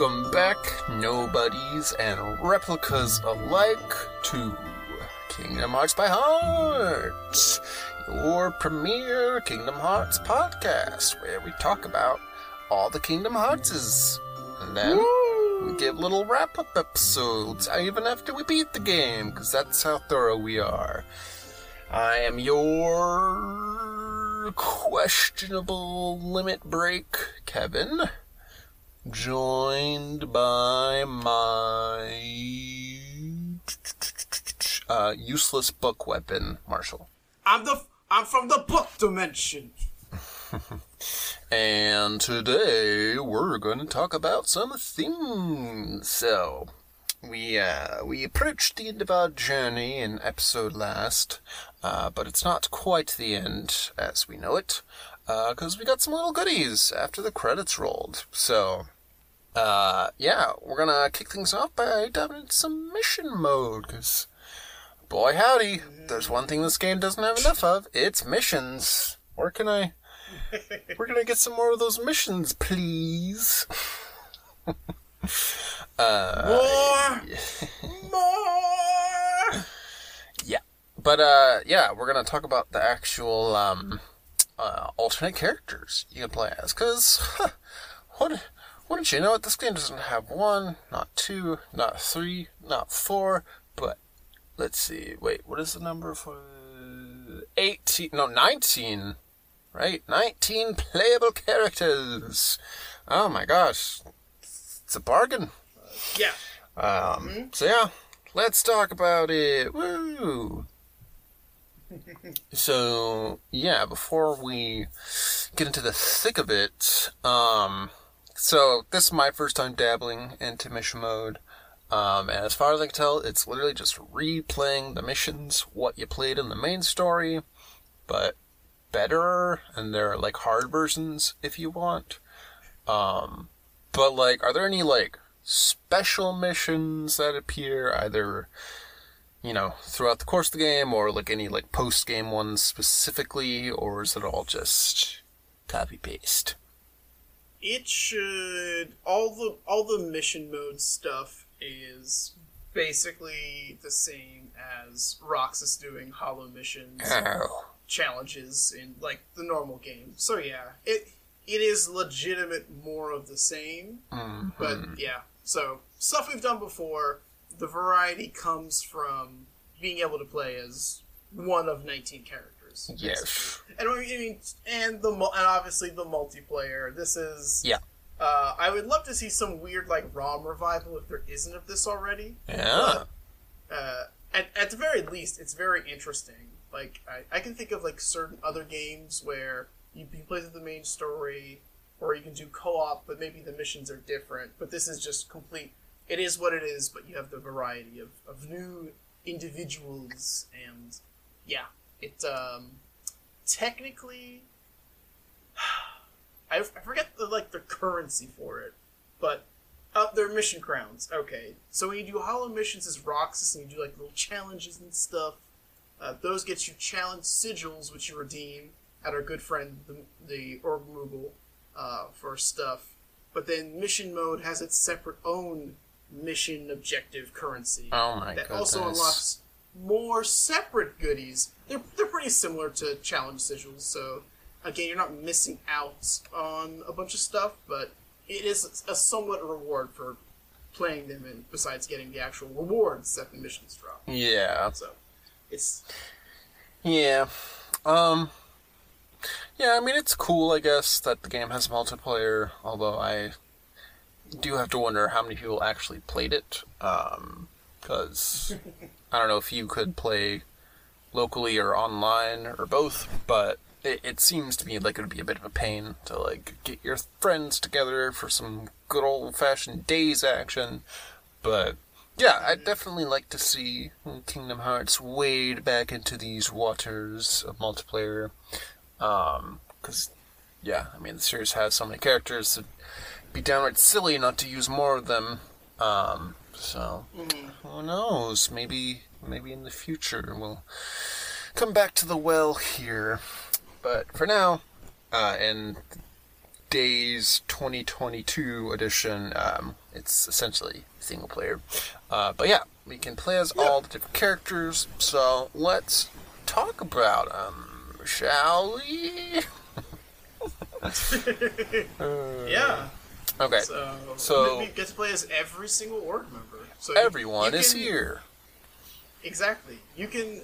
Welcome back, nobodies and replicas alike, to Kingdom Hearts by Heart, your premier Kingdom Hearts podcast, where we talk about all the Kingdom Heartses. And then we give little wrap up episodes, uh, even after we beat the game, because that's how thorough we are. I am your questionable limit break, Kevin joined by my uh, useless book weapon, Marshall. I'm the I'm from the book dimension. And today we're going to talk about some things. So, we uh, we approached the end of our journey in episode last, uh, but it's not quite the end as we know it, because we got some little goodies after the credits rolled. So, uh, yeah, we're gonna kick things off by diving into some mission mode, because boy howdy, there's one thing this game doesn't have enough of. It's missions. Where can I? We're gonna get some more of those missions, please. uh, More, more. yeah, but uh, yeah, we're gonna talk about the actual um, uh, alternate characters you can play as. Cause huh, what? Wouldn't you know it? This game doesn't have one, not two, not three, not four, but let's see. Wait, what is the number for eighteen? No, nineteen. Right, nineteen playable characters. Oh my gosh, it's a bargain. Yeah. Um, So yeah, let's talk about it. Woo! so yeah, before we get into the thick of it, um, so this is my first time dabbling into mission mode. Um, and as far as I can tell, it's literally just replaying the missions, what you played in the main story, but better, and there are like hard versions if you want. Um, but like, are there any like special missions that appear either, you know, throughout the course of the game, or like any like post game ones specifically, or is it all just copy paste? It should all the all the mission mode stuff is basically the same as Roxas doing hollow missions Oh, challenges in like the normal game. So yeah, it it is legitimate more of the same. Mhm. But yeah, so stuff we've done before. The variety comes from being able to play as one of 19 characters. Yes, And I mean, and the and obviously the multiplayer. This is Yeah. Uh, I would love to see some weird like ROM revival if there isn't of this already. yeah, Uh, at, at the very least, it's very interesting. Like I, I can think of like certain other games where you can play through the main story, or you can do co-op, but maybe the missions are different. But this is just complete. It is what it is, but you have the variety of, of new individuals, and yeah, it um, technically. I, I forget the like the currency for it, but uh, they're mission crowns. Okay, so when you do hollow missions as Roxas and you do like little challenges and stuff, uh, those get you challenge sigils, which you redeem at our good friend the the Orb Moogle uh, for stuff. But then mission mode has its separate own mission objective currency Oh my that goodness. also unlocks more separate goodies. They're they're pretty similar to challenge sigils, so again, you're not missing out on a bunch of stuff, but it is a somewhat reward for playing them, and besides getting the actual rewards that the missions drop. yeah, So it's yeah. Um, yeah. I mean, it's cool, I guess, that the game has multiplayer. Although I do have to wonder how many people actually played it. Um, because I don't know if you could play locally or online or both, but it, it seems to me like it would be a bit of a pain to like get your friends together for some good old fashioned days action. But yeah, I'd definitely like to see Kingdom Hearts wade back into these waters of multiplayer. Um, cause yeah, I mean the series has so many characters, it'd be downright silly not to use more of them. Um, so who knows? Maybe maybe in the future we'll come back to the well here. But for now, uh, and Days 2022 edition. Um, it's essentially single player. Uh, but yeah, we can play as all the different characters. So let's talk about them, shall we? yeah. Okay. So, So- we get to play as every single org member. So Everyone you is can- here. Exactly. You can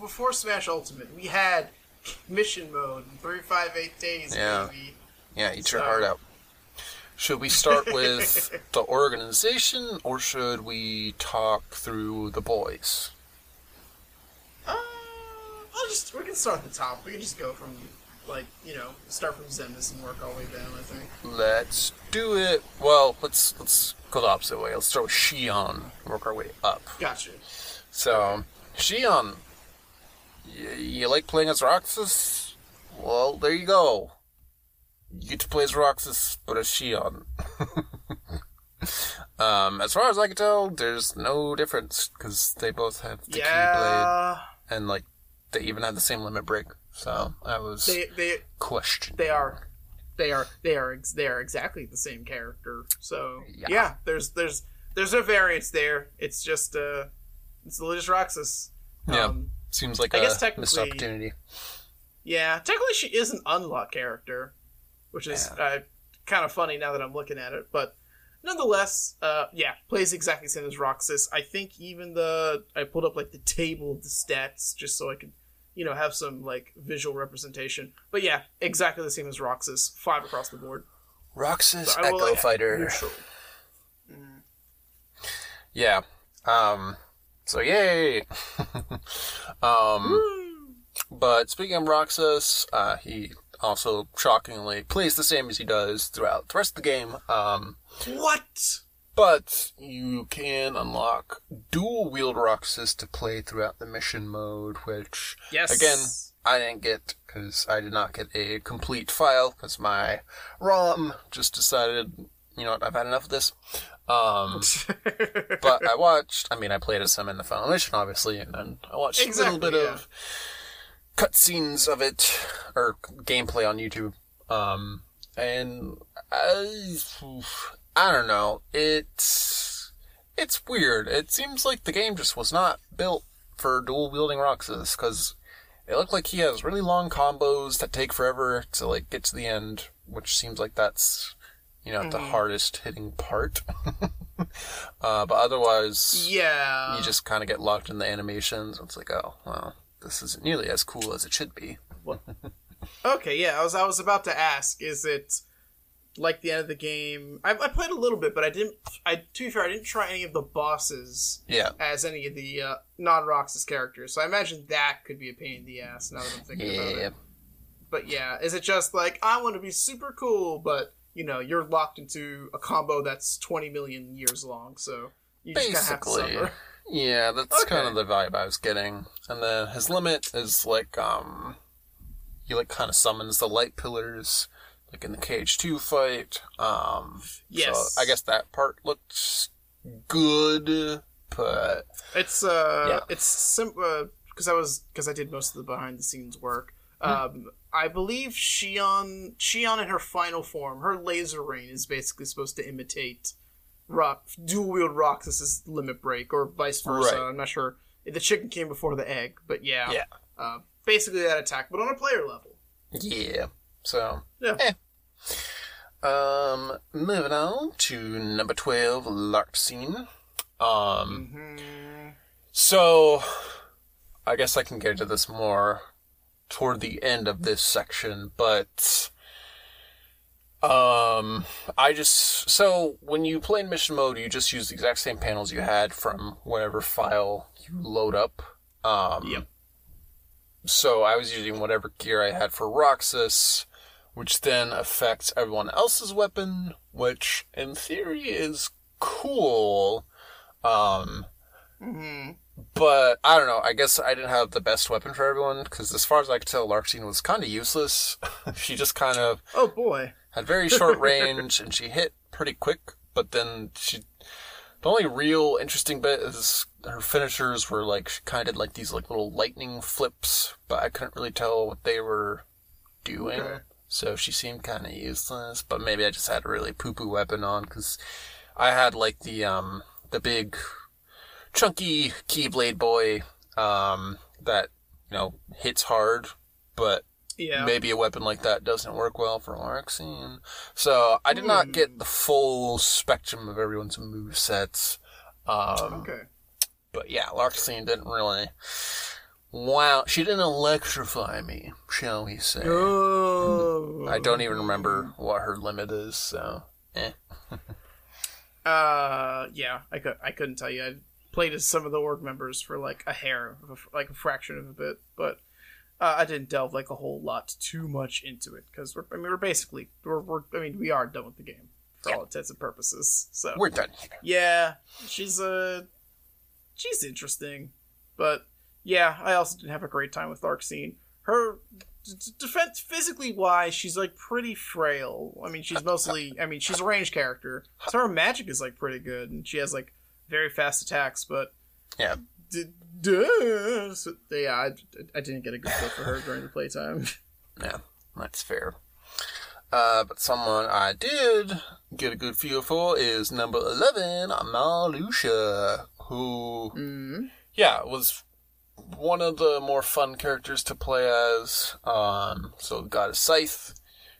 before Smash Ultimate, we had mission mode in three five eight days, Yeah. baby. Yeah, eat your heart out. Should we start with the organization or should we talk through the boys? Uh, I'll just we can start at the top. We can just go from like you know start from Xemnas and work all the way down. I think. Let's do it. Well, let's let's go the opposite way. Let's with Xion and work our way up. Gotcha. So, Xion, y- you like playing as Roxas? Well, there you go. You get to play as Roxas, but as Xion. um, as far as I can tell, there's no difference because they both have the Keyblade, and like they even have the same limit break. So I was they they questioned. they are. They are they are they are exactly the same character. So Yeah. yeah, there's there's there's no variance there. It's just uh, it's the Ludius Roxas. Yeah. Um, Seems like I a guess missed technically- opportunity. Yeah, technically she is an unlock character, which is Yeah. uh, kind of funny now that I'm looking at it. But nonetheless, uh, yeah, plays exactly the same as Roxas. I think even the I pulled up like the table of the stats just so I could, you know, have some like visual representation. But yeah, exactly the same as Roxas. Five across the board. Roxas So Echo like, Fighter. neutral. Yeah. Um. So yay. um. But speaking of Roxas, uh, he also shockingly plays the same as he does throughout the rest of the game. Um. What? But you can unlock dual wield Roxas to play throughout the mission mode, which Yes. Again, I didn't get because I did not get a complete file because my ROM just decided, you know what, I've had enough of this. Um, but I watched. I mean, I played as him in the final mission, obviously, and then I watched a little bit yeah. of cutscenes of it or gameplay on YouTube. Um, and I, I don't know. It's it's weird. It seems like the game just was not built for dual wielding Roxas because it looked like he has really long combos that take forever to like get to the end, which seems like that's you know the Mm-hmm. hardest hitting part. uh, but otherwise, yeah. you just kind of get locked in the animations. It's like, oh, well, this isn't nearly as cool as it should be. Okay, yeah, I was I was about to ask, is it like the end of the game? I, I played a little bit, but I didn't. I to be fair, I didn't try any of the bosses Yeah, as any of the uh, non Roxas characters. So I imagine that could be a pain in the ass. Now that I'm thinking about yeah. it. But yeah, is it just like I want to be super cool, but you know you're locked into a combo that's 20 million years long, so you just kind of have to suffer. yeah, that's Okay. kind of the vibe I was getting. And then his limit is like, um, he like kind of summons the light pillars, like in the KH2 fight. Um, Yes. So I guess that part looks good, but It's uh, Yeah. it's simple because I was because I did most of the behind the scenes work. Um, I believe Xion Xion in her final form, her laser rain is basically supposed to imitate Rock dual wield Roxas's limit break or vice versa. Right. I'm not sure. The chicken came before the egg, but yeah, Yeah. Uh, basically that attack, but on a player level. yeah. So Yeah. Eh. Um, moving on to number twelve, Larxene. Um, hmm So, I guess I can get into this more toward the end of this section, but um, I just so when you play in mission mode, you just use the exact same panels you had from whatever file you load up. Um, Yep. So I was using whatever gear I had for Roxas, which then affects everyone else's weapon, which in theory is cool. Um, hmm but I don't know. I guess I didn't have the best weapon for everyone because, as far as I could tell, Larxene was kind of useless. she just kind of Oh boy. had very short range and she hit pretty quick. But then she, the only real interesting bit is her finishers were like she kind of did like these like little lightning flips, but I couldn't really tell what they were doing. Okay. So she seemed kind of useless. But maybe I just had a really poo poo weapon on because I had like the um the big chunky keyblade boy um that you know hits hard, but Yeah. maybe a weapon like that doesn't work well for Larxene. So I did not get the full spectrum of everyone's move sets. Um, Okay. But yeah, Larxene didn't really. Wow, she didn't electrify me, shall we say? Oh. I don't even remember what her limit is. So, eh. Uh, yeah, I could I couldn't tell you. I played as some of the org members for like a hair, like a fraction of a bit, but uh, I didn't delve like a whole lot too much into it because we're I mean we're basically we're, we're I mean we are done with the game for Yeah. all intents and purposes. So we're done here. yeah, she's uh she's interesting, but yeah, I also didn't have a great time with Larxene. Her d- defense physically wise, she's like pretty frail. I mean, she's mostly I mean, she's a ranged character. So her magic is like pretty good and she has like very fast attacks, but Yeah. d- duh. So, yeah, I, I didn't get a good feel for her during the playtime. Yeah, that's fair. Uh, but someone I did get a good feel for is number 11, Marluxia, who mm. yeah, was one of the more fun characters to play as. Um, so got a scythe,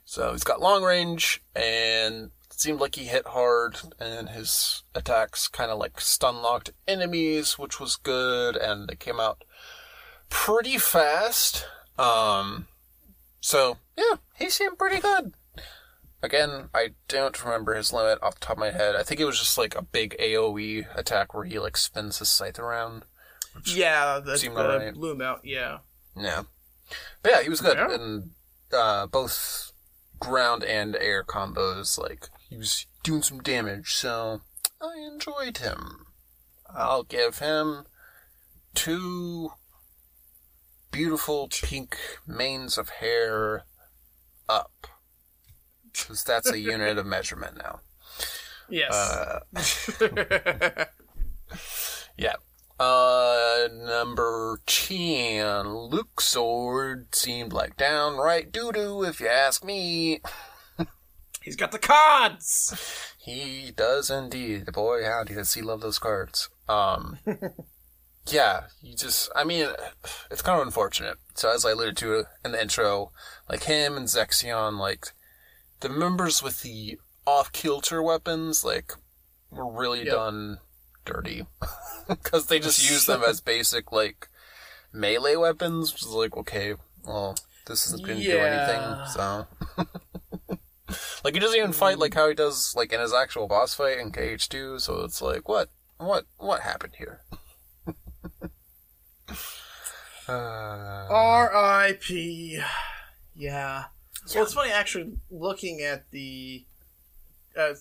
so he's got long range, and it seemed like he hit hard, and his attacks kind of like stun locked enemies, which was good, and they came out pretty fast. Um, so yeah, he seemed pretty good. Again, I don't remember his limit off the top of my head. I think it was just like a big AoE attack where he like spins his scythe around. Yeah, the, Seemed the out, yeah. Yeah. But yeah, he was good. Yeah. And uh, both ground and air combos, like, he was doing some damage, so I enjoyed him. I'll give him two beautiful pink manes of hair up. Because that's a unit of measurement now. Yes. Uh, yeah. Uh, number 10, Luxord seemed like downright doo-doo if you ask me. He's got the cards. He does indeed. The boy, howdy, does he love those cards. Um, yeah, you just, I mean, it's kind of unfortunate. So as I alluded to in the intro, like him and Zexion, like, the members with the off-kilter weapons, like, were really Yep. done dirty. Because they just use them as basic, like, melee weapons, which is like, okay, well, this isn't going to do anything, so... Like he doesn't even fight like how he does like in his actual boss fight in KH2, so it's like what what what happened here? uh, R.I.P. Yeah. Well, it's funny actually looking at the. Uh,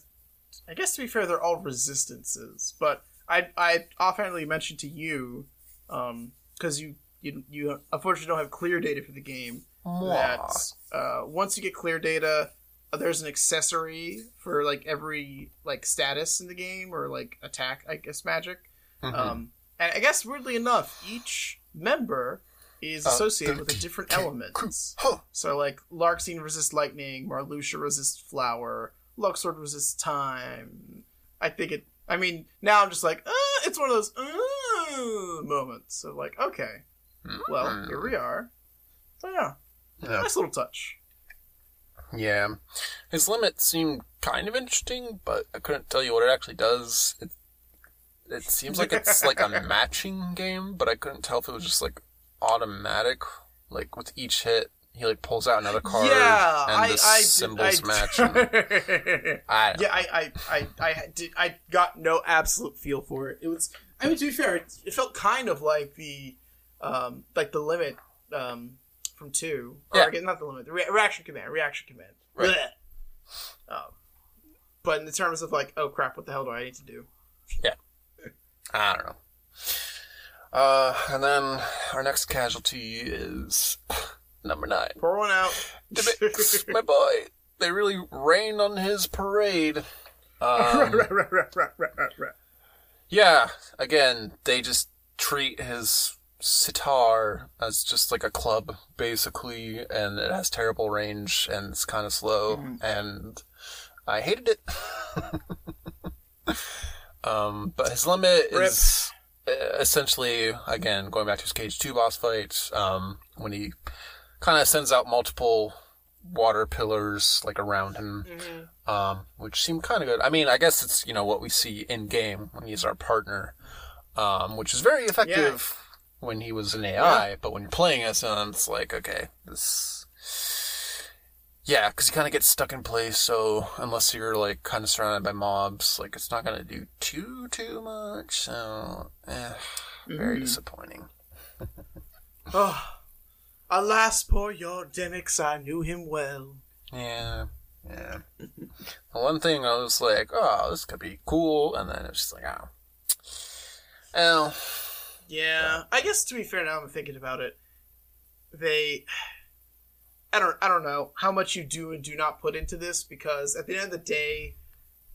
I guess to be fair, they're all resistances, but I I offhandedly mentioned to you, um, because you you you unfortunately don't have clear data for the game. That uh, once you get clear data, uh, there's an accessory for like every like status in the game or like attack, I guess magic. Mhm. Um, and I guess weirdly enough, each member is Uh, associated the- with a different element. So like Larxene resists lightning, Marluxia resists flower, Luxord resists time. I think it. I mean, now I'm just like, uh, it's one of those uh, moments of like, okay, well, Mm. here we are. So yeah, Yeah. nice little touch. Yeah. His limit seemed kind of interesting, but I couldn't tell you what it actually does. It it seems like it's like a matching game, but I couldn't tell if it was just like automatic. Like with each hit, he like pulls out another card, yeah, and I, the I symbols did, match. And, I yeah, I, I, I, I did. I got no absolute feel for it. It was. I mean, to be fair, it, it felt kind of like the, um, like the limit, um, from two. Or Yeah. again, not the limit. The re- reaction command. Reaction command. Right. Blech. Um, but in the terms of like, oh crap, what the hell do I need to do? Yeah. I don't know. Uh, and then our next casualty is number nine. Pour one out. Demyx, my boy. They really rained on his parade. Um, yeah, again, they just treat his sitar as just like a club, basically, and it has terrible range and it's kind of slow, and I hated it. um, but his limit Rip. is uh, essentially, again, going back to his KH2 boss fight, um, when he kind of sends out multiple water pillars like around him um, which seem kind of good. I mean, I guess it's you know what we see in game when he's our partner, um, which is very effective when he was an AI. But when you're playing as him, it's like okay, this, yeah, because you kind of get stuck in place. So unless you're like kind of surrounded by mobs, like it's not gonna do too too much. So eh, very disappointing. Oh, alas, poor Yordemix, I knew him well. Yeah. Yeah. the one thing I was like, oh, this could be cool, and then it's just like, oh. Well, Yeah, I guess to be fair, now I'm thinking about it, they, I don't, I don't know how much you do and do not put into this because at the end of the day,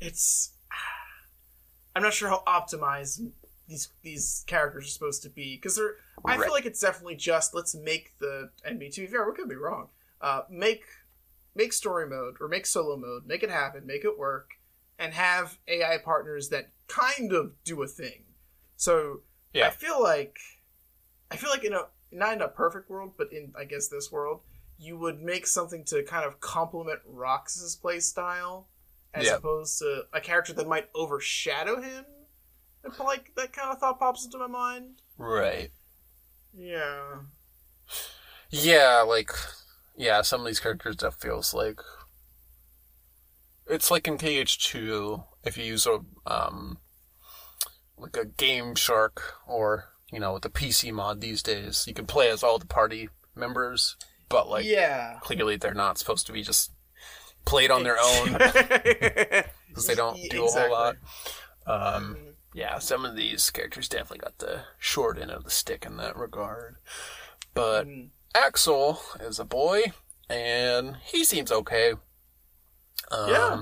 it's, I'm not sure how optimized these these characters are supposed to be because they're. I Right. feel like it's definitely just let's make the. Mean, to be fair, we could be wrong. Uh, make make story mode or make solo mode, make it happen, make it work, and have AI partners that kind of do a thing. So yeah. I feel like I feel like in a not in a perfect world, but in I guess this world, you would make something to kind of complement Rox's play style, as Yeah. opposed to a character that might overshadow him. Like that kind of thought pops into my mind. right. Yeah. Yeah, like, yeah, some of these characters that feels like. It's like in KH2, if you use a, um, like a Game Shark or, you know, with the PC mod these days, you can play as all the party members, but like, yeah. clearly they're not supposed to be just played on their own because they don't do a whole lot. Um, yeah, some of these characters definitely got the short end of the stick in that regard. But Mhm. Axel is a boy, and he seems okay. Um, Yeah.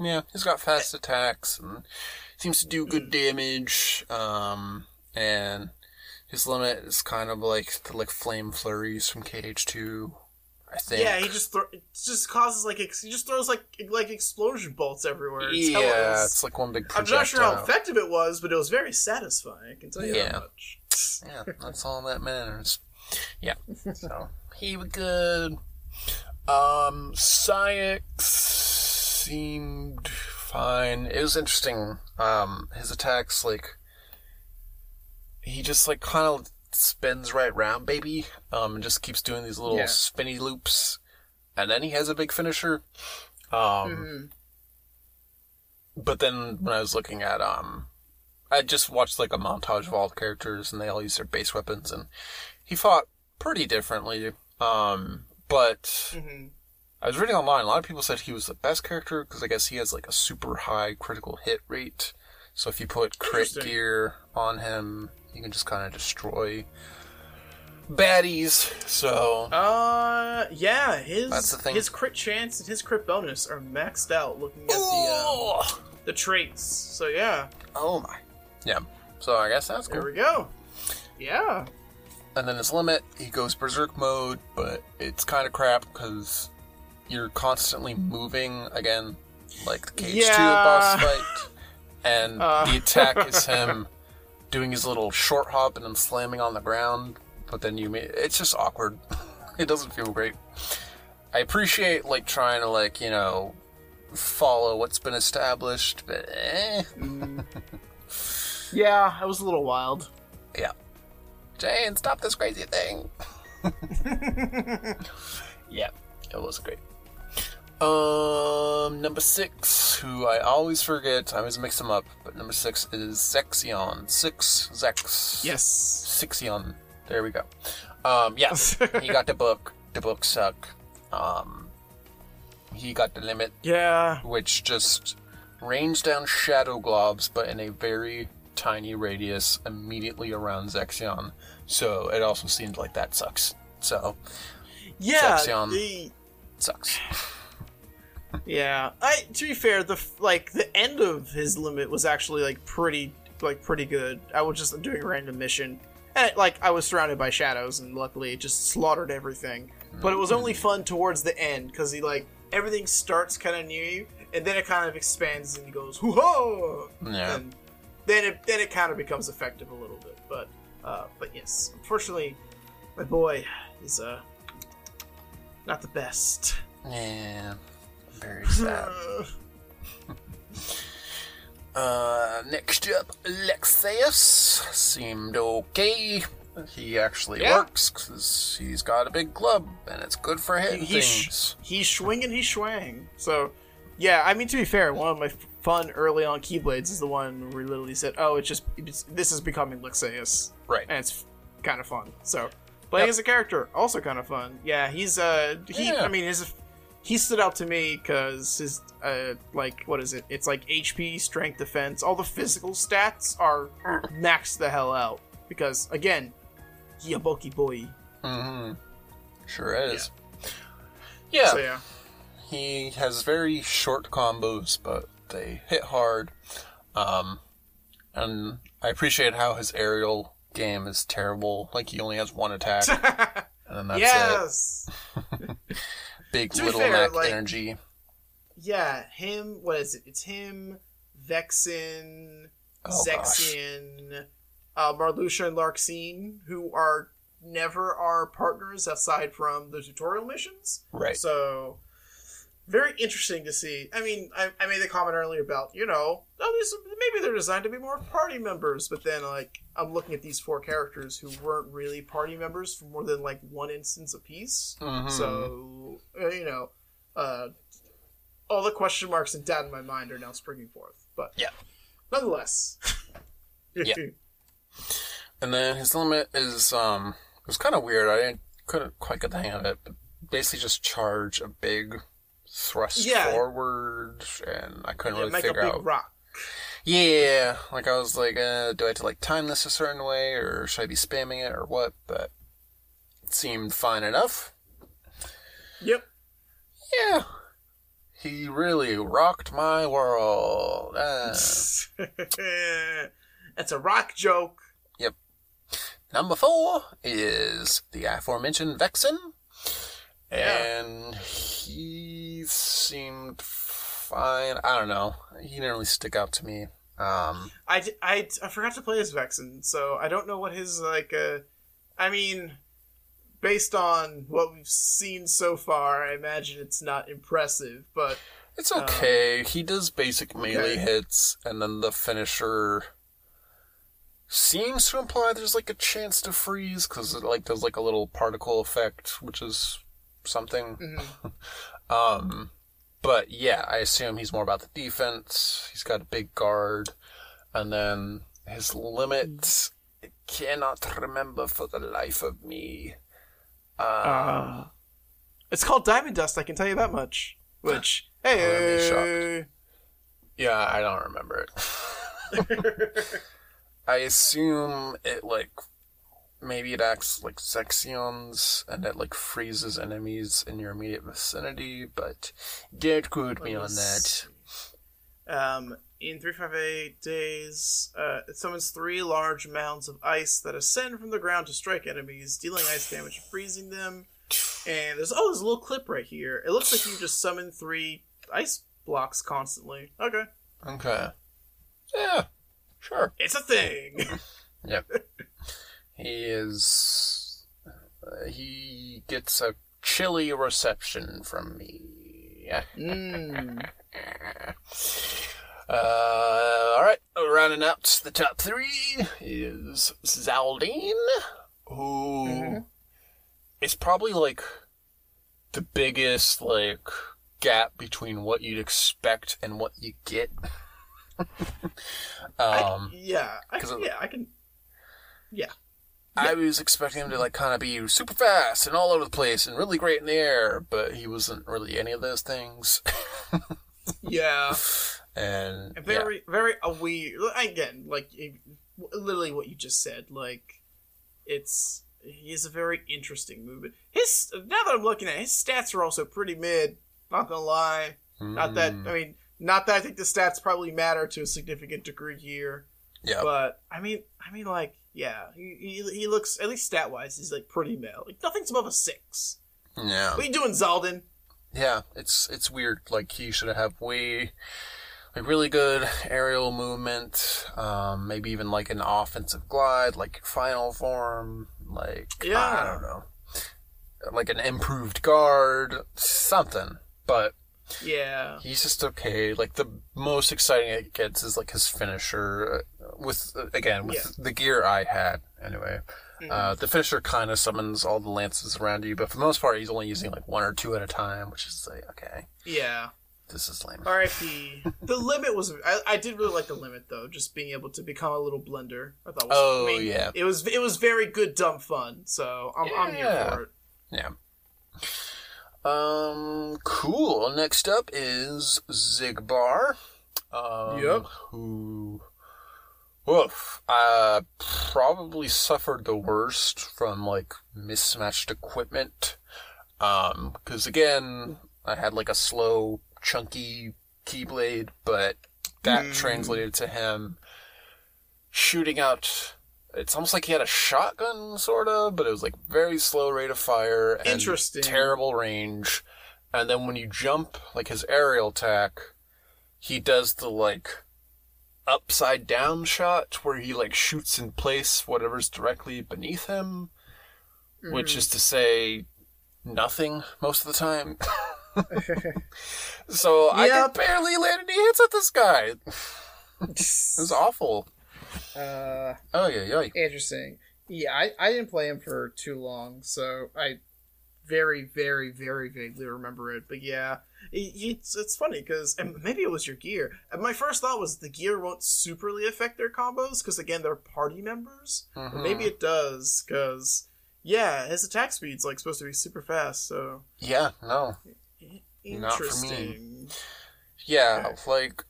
Yeah, he's got fast attacks and seems to do good damage. Um, and his limit is kind of like the like flame flurries from KH2. I think. Yeah, he just thro- it just causes like ex- he just throws like like explosion bolts everywhere. It's yeah, hella- it's like one big I'm not sure how effective it was, but it was very satisfying. I can tell you Yeah. that much. Yeah, that's all that matters. Yeah. So he was good. Um Saïx seemed fine. It was interesting. Um his attacks like he just like kind of spins right round, baby. Um and just keeps doing these little Yeah. spinny loops. And then he has a big finisher. Um Mhm. but then when I was looking at um I just watched like a montage of all the characters and they all use their base weapons and he fought pretty differently. Um but Mhm. I was reading online, a lot of people said he was the best character because I guess he has like a super high critical hit rate. So if you put crit gear on him, you can just kind of destroy baddies. So Uh, yeah, his That's the thing. his crit chance and his crit bonus are maxed out. Looking at the uh, oh, the traits, so yeah, oh my, yeah. So I guess that's there cool. we go. Yeah, And then his limit, he goes berserk mode, but it's kind of crap because you're constantly moving again, like the KH two Yeah. boss fight, and Uh. the attack is him doing his little short hop and then slamming on the ground. But then you, ma- it's just awkward. it doesn't feel great. I appreciate like trying to like you know follow what's been established, but eh. yeah, it was a little wild. yeah. Jane, stop this crazy thing. yeah, it was great. Um, number six, who I always forget, I always mix them up, but number six is Zexion. Six Zex. Yes. Sixion. There we go. Um, yeah, he got the book. The book suck. Um, he got the limit, Yeah. which just rains down shadow globs, but in a very tiny radius immediately around Zexion. So it also seemed like that sucks. So Yeah. Zexion. The, sucks. Yeah. I to be fair, the like the end of his limit was actually like pretty like pretty good. I was just doing a random mission, and like I was surrounded by shadows, and luckily it just slaughtered everything. But it was only fun towards the end because he like everything starts kind of near you, and then it kind of expands and he goes hoo ho, Yeah. and then it then it kind of becomes effective a little bit. But uh, but yes, unfortunately, my boy is uh not the best. Yeah. Very sad. Uh, next up, Lexaeus seemed okay. He actually Yeah. works because he's got a big club and it's good for hitting he's things. he's swinging, he's swang. So, yeah, I mean to be fair, one of my fun early on Keyblades is the one where we literally said, "Oh, it's just it's, this is becoming Lexaeus," Right. and it's kind of fun. So, playing Yep. as a character also kind of fun. Yeah, he's uh he Yeah. I mean his he stood out to me because his uh like what is it? It's like HP, strength, defense, all the physical stats are maxed the hell out because again, he a bulky boy. Mm-hmm. Sure is. Yeah. So yeah. He has very short combos, but they hit hard. Um, and I appreciate how his aerial game is terrible. Like he only has one attack, and then that's it. Big little fair, neck like- energy. Yeah, him. What is it? It's him, Vexen, Oh, gosh. Zexion, uh, Marluxia, and Larxene, who are never our partners aside from the tutorial missions. Right. So, very interesting to see. I mean, I, I made the comment earlier about you know, oh, these, maybe they're designed to be more party members, but then like I'm looking at these four characters who weren't really party members for more than like one instance apiece. Mhm. So uh, you know, uh, all the question marks and doubt in my mind are now springing forth. But Yeah. nonetheless, Yeah. And then his limit is um it was kind of weird. I didn't couldn't quite get the hang of it. But basically, just charge a big thrust Yeah. forward, and I couldn't Yeah, really make a figure big out. rock. Yeah, like I was like, uh, do I have to like time this a certain way, or should I be spamming it, or what? But it seemed fine enough. Yep. Yeah, he really rocked my world. Uh, That's a rock joke. Yep. Number four is the aforementioned Vexen, Yeah. and he seemed fine. I don't know. He didn't really stick out to me. Um, I, I, I forgot to play as Vexen, so I don't know what his like. Uh, I mean, based on what we've seen so far, I imagine it's not impressive. But It's okay. he does basic melee okay. hits, and then the finisher seems to imply there's like a chance to freeze because it like does like a little particle effect, which is something. mhm. Um, but yeah, I assume he's more about the defense. He's got a big guard, and then his limit. I cannot remember for the life of me. Uh, uh, it's called Diamond Dust. I can tell you that much. Which hey, yeah, I don't remember it. I assume it like maybe it acts like sections and it like freezes enemies in your immediate vicinity, but don't quote me on that. Um, in 358 days, uh, it summons three large mounds of ice that ascend from the ground to strike enemies, dealing ice damage and freezing them. And there's oh, there's a little clip right here. It looks like you just summon three ice blocks constantly. Okay, Okay. Yeah, sure. it's a thing. He is. Uh, he gets a chilly reception from me. mm. Uh, all right, rounding out the top three is Xaldin, who Mhm. is probably like the biggest like gap between what you'd expect and what you get. I, um, yeah, I, 'cause of- yeah, I can. I was expecting him to like kind of be super fast and all over the place and really great in the air, but he wasn't really any of those things. Yeah, and yeah. very, very aware. Again, like it- literally what you just said. Like it's he is a very interesting movement. His now that I'm looking at it, his stats are also pretty mid. Not gonna lie. Not that Mm, I mean, not that I think the stats probably matter to a significant degree here, yeah. but I mean, I mean, like, yeah, he, he, he looks at least stat wise, he's like pretty male. Like nothing's above a six. Yeah. What are you doing, Xaldin? Yeah, it's it's weird. Like he should have way like really good aerial movement, um, maybe even like an offensive glide, like your final form, like yeah. I don't know. Like an improved guard, something. But Yeah. he's just okay. Like the most exciting it gets is like his finisher uh, with uh, again with Yeah. the gear I had anyway. Uh, the finisher kind of summons all the lances around you, but for the most part, he's only using like one or two at a time, which is like okay, Yeah. this is lame. R.I.P. the limit was. I, I did really like the limit though. Just being able to become a little blender. I thought. Was, Oh, I mean, yeah. It was. It was very good, dumb fun. So I'm, I'm here for it. Yeah. Um. Cool. Next up is Xigbar. Um, Yep. Who? Woof. Uh, probably suffered the worst from like mismatched equipment. Um, because again, I had like a slow, chunky keyblade, but that Hmm. translated to him shooting out. It's almost like he had a shotgun, sort of, but it was like very slow rate of fire and Interesting. terrible range. And then when you jump, like his aerial attack, he does the like upside down shot where he like shoots in place whatever's directly beneath him, which Mm. is to say nothing most of the time. so I Yep. could barely land any hits at this guy. It was awful. Uh, Oh yeah, yeah. interesting. Yeah, I, I didn't play him for too long, so I very, very, very vaguely remember it. But yeah, it, it's it's funny because maybe it was your gear. And my first thought was the gear won't superly affect their combos because again they're party members. But Mhm. maybe it does because yeah, his attack speed's like supposed to be super fast. So Yeah, no. Not for me. interesting. Yeah, like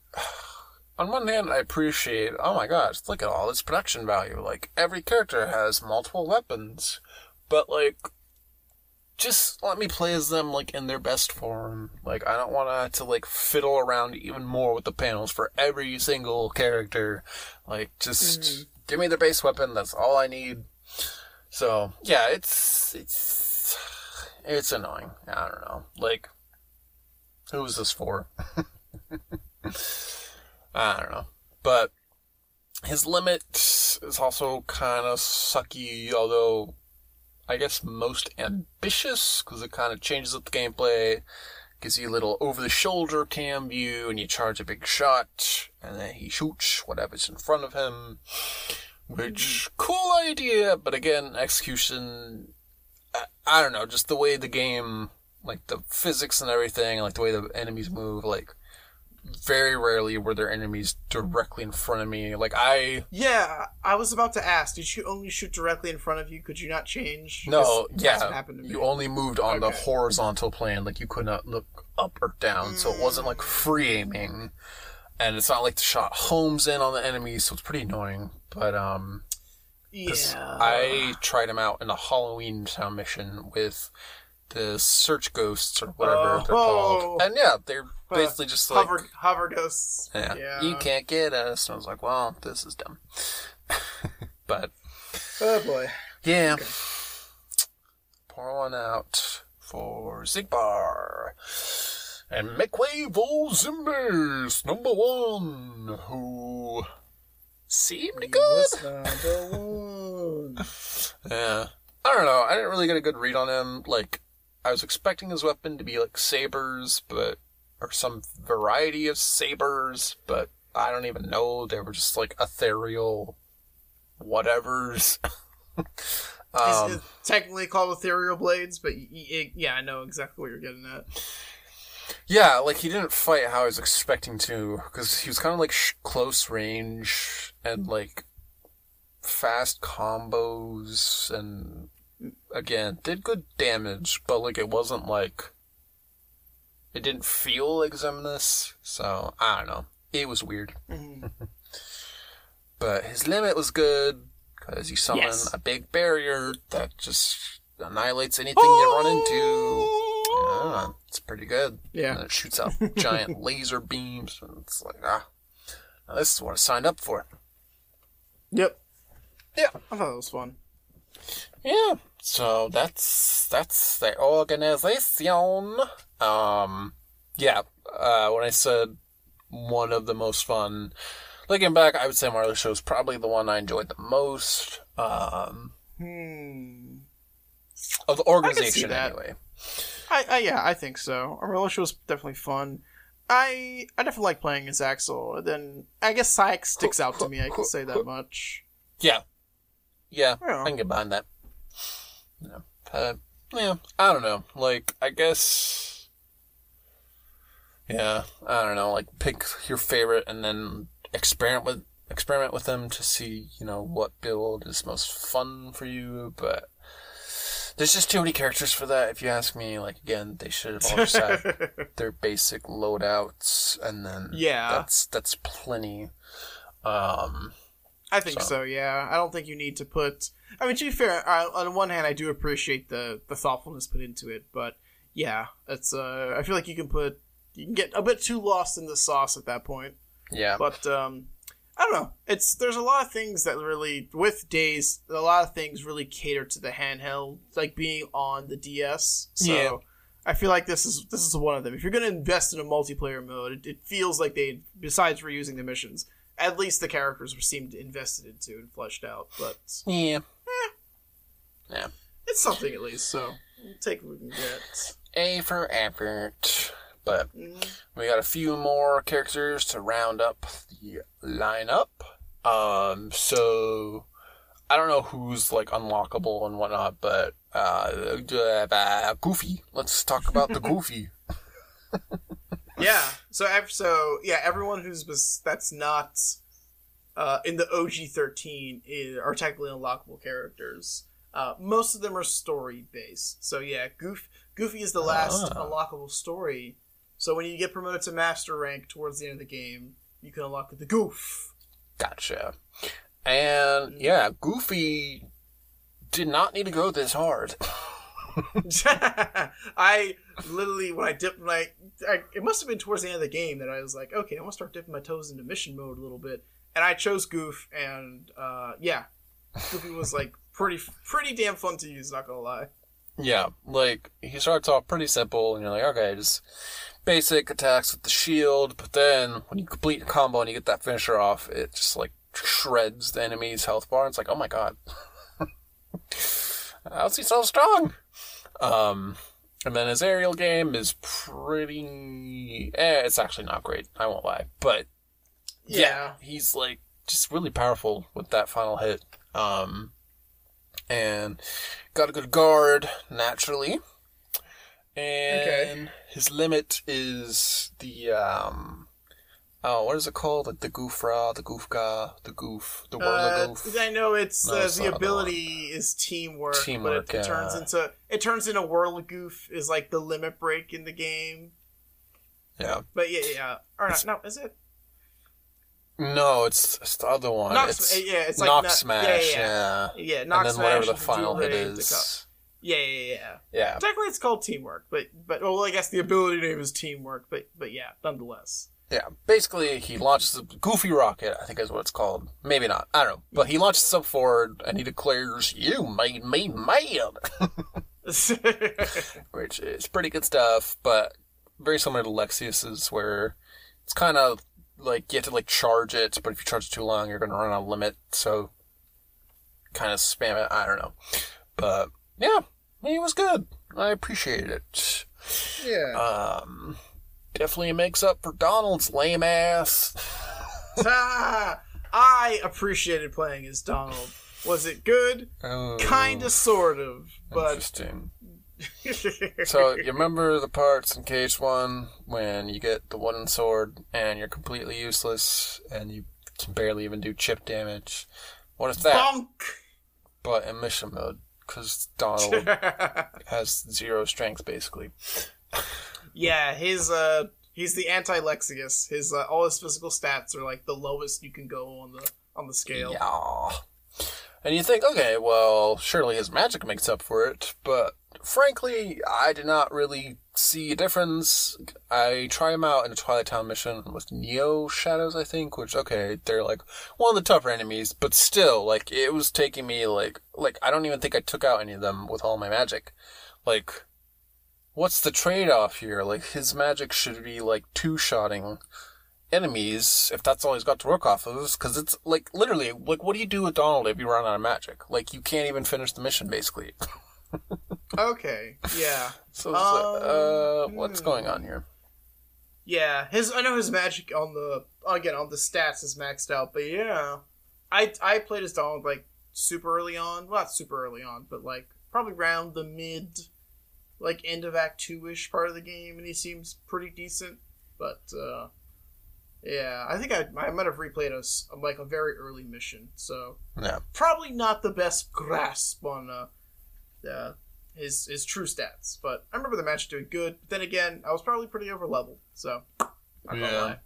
on one hand, I appreciate. Oh my gosh, look at all this production value. Like every character has multiple weapons, but like, just let me play as them like in their best form. Like I don't want to like fiddle around even more with the panels for every single character. Like just mm-hmm. give me their base weapon. That's all I need. So yeah, it's it's it's annoying. I don't know. Like, who is this for? I don't know. But his limit is also kind of sucky, although I guess most ambitious because it kind of changes up the gameplay. Gives you a little over the shoulder cam view, and you charge a big shot, and then he shoots whatever's in front of him. Which, hmm. cool idea, but again, execution. I, I don't know, just the way the game, like the physics and everything, like the way the enemies move, like very rarely were there enemies directly in front of me. Like I Yeah, I was about to ask. Did you only shoot directly in front of you? Could you not change? No, yeah, happened to me. you only moved on the horizontal plane. Like you could not look up or down, so it wasn't like free aiming, and it's not like the shot homes in on the enemies, so it's pretty annoying. But um yeah, I tried them out in a Halloween town mission with the search ghosts or whatever Oh. they're called, and yeah, they're basically just like hover hover ghosts. Yeah. Yeah. You can't get us. And I was like, well, this is dumb. but Oh boy. yeah. Pour one out for Xigbar. And make way for Xemnas, number one, who seemed good. What's number one? Yeah. I don't know. I didn't really get a good read on him. Like, I was expecting his weapon to be like sabers, but or some variety of sabers, but I don't even know. They were just like ethereal whatevers. Um, it's technically called ethereal blades, but y- yeah, I know exactly what you're getting at. yeah, like he didn't fight how I was expecting to, because he was kind of like sh- close range and like fast combos, and again did good damage, but like it wasn't like it didn't feel like Xemnas, so I don't know. It was weird, Mhm. but his limit was good because you summon Yes. a big barrier that just annihilates anything you run into. Yeah, it's pretty good. Yeah. And it shoots out giant laser beams, and it's like, ah, now this is what I signed up for. Yep. Yeah. I thought it was fun. Yeah. So that's that's the organization. Um, yeah. Uh, when I said one of the most fun, looking back, I would say Marley Show is probably the one I enjoyed the most. Um, Hmm. of the organization that. anyway. I, I yeah, I think so. Umbrella Show was definitely fun. I I definitely like playing as Axel. And then I guess Saïx sticks out to me. I can say that much. Yeah. Yeah, Yeah. I can get behind that. Yeah. Yeah, I don't know. Like, I guess. Yeah, I don't know. Like, pick your favorite and then experiment with experiment with them to see, you know, what build is most fun for you. But there's just too many characters for that. If you ask me, like again, they should have all just had their basic loadouts, and then Yeah. that's that's plenty. Um, I think So. so. Yeah, I don't think you need to put. I mean, to be fair, uh, on one hand, I do appreciate the the thoughtfulness put into it, but yeah, it's. Uh, I feel like you can put you can get a bit too lost in the sauce at that point. yeah, But um, I don't know. It's there's a lot of things that really with Days, a lot of things really cater to the handheld, like being on the DS. So Yeah. I feel like this is this is one of them. If you're going to invest in a multiplayer mode, it, it feels like they, besides reusing the missions, at least the characters were seemed invested into and fleshed out. But yeah. Yeah. it's something at least. So we'll take what we can get. A for effort. But Mm, we got a few more characters to round up the lineup. Um, so I don't know who's like unlockable and whatnot, but uh, uh, Goofy. Let's talk about the Goofy. Yeah. So so yeah, everyone who's that's not uh, in the OG thirteen is, are technically unlockable characters. Uh, most of them are story based. So yeah, Goof Goofy is the last Ah. unlockable story. So when you get promoted to master rank towards the end of the game, you can unlock the Goof. Gotcha. And yeah, Goofy did not need to go this hard. I literally when I dipped my I, I it must have been towards the end of the game that I was like, okay, I'm gonna start dipping my toes into mission mode a little bit, and I chose Goof, and uh, yeah, Goofy was like pretty pretty damn fun to use. Not gonna lie. Yeah, like he starts off pretty simple, and you're like, okay, just basic attacks with the shield. But then when you complete a combo and you get that finisher off, it just like shreds the enemy's health bar. It's like, oh my god, how's he so strong? Um, and then his aerial game is pretty. Eh, it's actually not great. I won't lie, but yeah, Yeah. he's like just really powerful with that final hit. Um, and got a good guard naturally. And his limit is the um oh what is it called? Like the goofra, the goofga, the goof, the Uh, whirligoof. I know it's No, uh, it's the ability is teamwork, Teamwork, but it, it turns into it turns into Whirligoof is like the limit break in the game. Yeah. But yeah, yeah, or not? No, is it? No, it's, it's the other one. Knock, it's yeah, it's like knock not- smash, Yeah, yeah. yeah, yeah. yeah And then smash whatever the final hit is. Yeah, yeah, yeah. Yeah. Technically, it's called teamwork, but but well, I guess the ability name is teamwork, but but yeah, nonetheless. Yeah, basically he launches a goofy rocket, I think is what it's called. Maybe not. I don't know. But he launches up forward and he declares, You made me mad which is pretty good stuff, but very similar to Lexaeus's, where it's kind of like you have to like charge it, but if you charge it too long, you're gonna run out of limit. So kind of spam it. I don't know, but yeah, he was good. I appreciated it. yeah. Um, definitely makes up for Donald's lame ass. Ah, I appreciated playing as Donald. Was it good? Oh, Kinda, sort of, but interesting. So you remember the parts in KH One when you get the wooden sword and you're completely useless and you can barely even do chip damage. What if that? bonk. But in mission mode, because Donald has zero strength basically. yeah, his uh, he's the anti Lexaeus. His uh, all his physical stats are like the lowest you can go on the on the scale. Yeah. And you think, okay, well, surely his magic makes up for it, but frankly, I did not really see a difference. I try them out in a Twilight Town mission with Neo Shadows, I think, which okay, they're like one of the tougher enemies, but still, like it was taking me like like I don't even think I took out any of them with all my magic. Like, what's the trade off here? Like his magic should be like two shotting enemies if that's all he's got to work off of because it's like literally like what do you do with donald if you run out of magic like you can't even finish the mission basically Okay, yeah, so it's like, uh Um, what's going on here yeah. His I know his magic on the again on the stats is maxed out, but yeah, I I played as Donald like super early on. Well, not super early on, but like probably around the mid, like end of Act Two ish part of the game, and he seems pretty decent. But uh yeah, I think I I might have replayed a s- like a very early mission, so yeah probably not the best grasp on uh, uh, his his true stats. But I remember the match doing good. But then again, I was probably pretty over leveled, so not gonna Yeah. lie.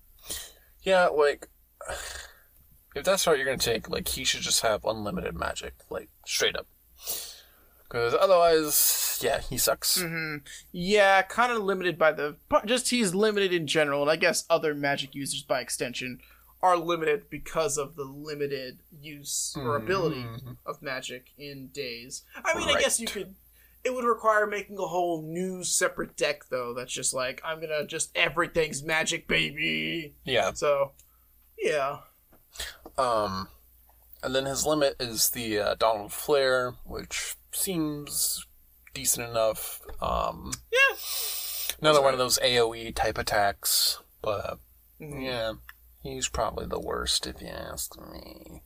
yeah like if that's what you're gonna take like he should just have unlimited magic like straight up because otherwise yeah he sucks hmm Yeah, kind of limited by the but just he's limited in general, and I guess other magic users by extension are limited because of the limited use or ability Mhm. of magic in days. I mean, I guess you could. It would require making a whole new separate deck, though. That's just like I'm gonna just everything's magic, baby. yeah So, yeah, Um, and then his limit is the uh, Donald Flare, which seems decent enough. Um, yeah, another one of those AOE type attacks, but Mhm. yeah, he's probably the worst if you ask me.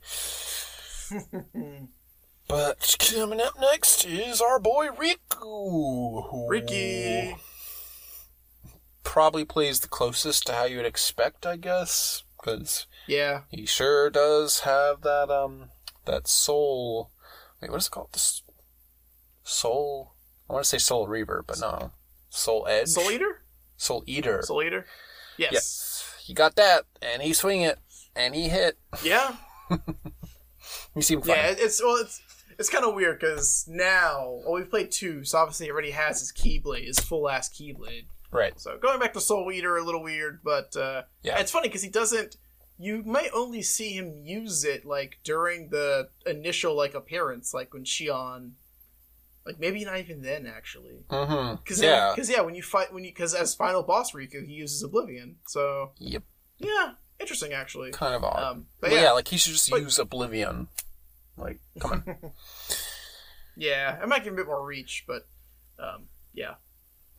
But coming up next is our boy Riku. Ricky. Probably plays the closest to how you would expect, I guess, because yeah, He sure does have that um that soul. Wait, what is it called? This soul. I want to say soul reaver, but no, soul edge. Soul Eater, Soul eater. Soul Eater. Yes. Yes, he got that, and he swing it, and he hit. Yeah. He seemed fine. Yeah. It's well, it's it's kind of weird because now, well, we've played two, so obviously he already has his Keyblade, his full ass Keyblade. Right. So going back to Soul Eater, a little weird, but uh, Yeah. it's funny because he doesn't. You might only see him use it like during the initial like appearance, like when Xion, like maybe not even then actually. Mm-hmm. Because Yeah. because yeah, when you fight when you because as final boss Riku, he uses Oblivion. So Yep. yeah, interesting actually. Kind of odd. Um, but but yeah. yeah, like he should just But- use Oblivion. Like, come on. yeah, it might give a bit more reach, but um, yeah.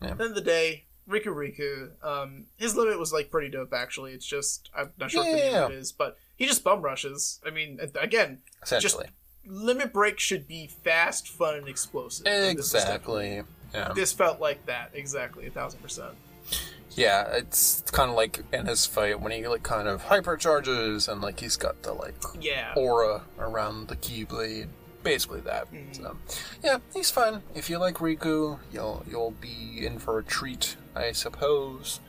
Yeah. End of the day, Riku Riku, um, his limit was like pretty dope. Actually, it's just I'm not sure what the Yeah. name it is, but he just bum rushes. I mean, again, Essentially. limit break should be fast, fun, and explosive. and this exactly. Yeah. This felt like that exactly, a thousand percent. Yeah, it's kind of like in his fight when he like kind of hypercharges and like he's got the like Yeah. aura around the keyblade, basically that. Mhm. So, yeah, he's fun. If you like Riku, you'll you'll be in for a treat, I suppose.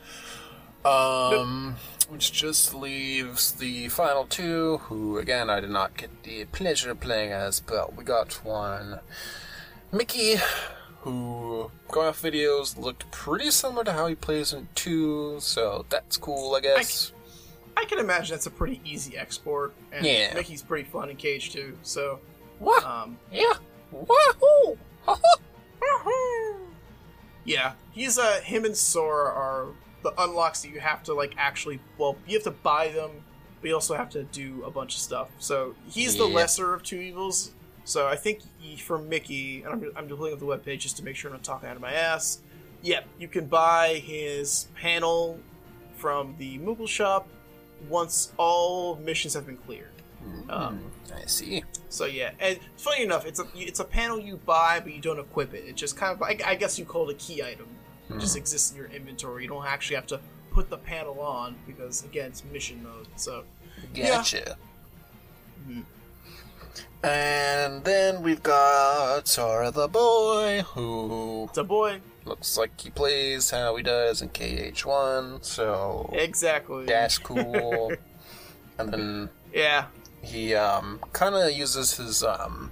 Um, which just leaves the final two, who again I did not get the pleasure of playing as, but we got one, Mickey, who going off videos looked pretty similar to how he plays in two, so that's cool, I guess. I can imagine that's a pretty easy export, and Yeah. Mickey's pretty fun in KH two. So, What? um, yeah. Wahoo! yeah, he's uh him and Sora are the unlocks that you have to like actually well you have to buy them, but you also have to do a bunch of stuff. So he's the lesser of two evils. So I think for Mickey, and I'm I'm looking at the webpage just to make sure I'm not talking out of my ass. Yep, you can buy his panel from the Moogle shop once all missions have been cleared. Hmm, um, I see. So yeah, and funny enough, it's a it's a panel you buy, but you don't equip it. It just kind of I, I guess you call it a key item. It just hmm. exists in your inventory. You don't actually have to put the panel on because again, it's mission mode. So Yeah. Gotcha. And then we've got Sora the boy, who it's a boy, looks like he plays how he does in KH1, so exactly. that's cool. and then Yeah, he um, kind of uses his Um,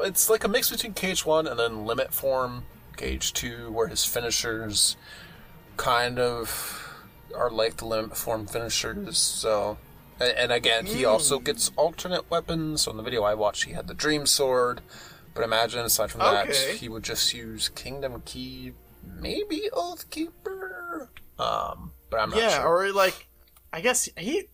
it's like a mix between KH1 and then Limit Form KH2, where his finishers kind of are like the Limit Form finishers. So, and, and again, he also gets alternate weapons. So in the video I watched, he had the Dream Sword. But imagine aside from that, Okay. he would just use Kingdom Key, maybe Oathkeeper. Um, but I'm not sure. yeah, sure. or like, I guess he.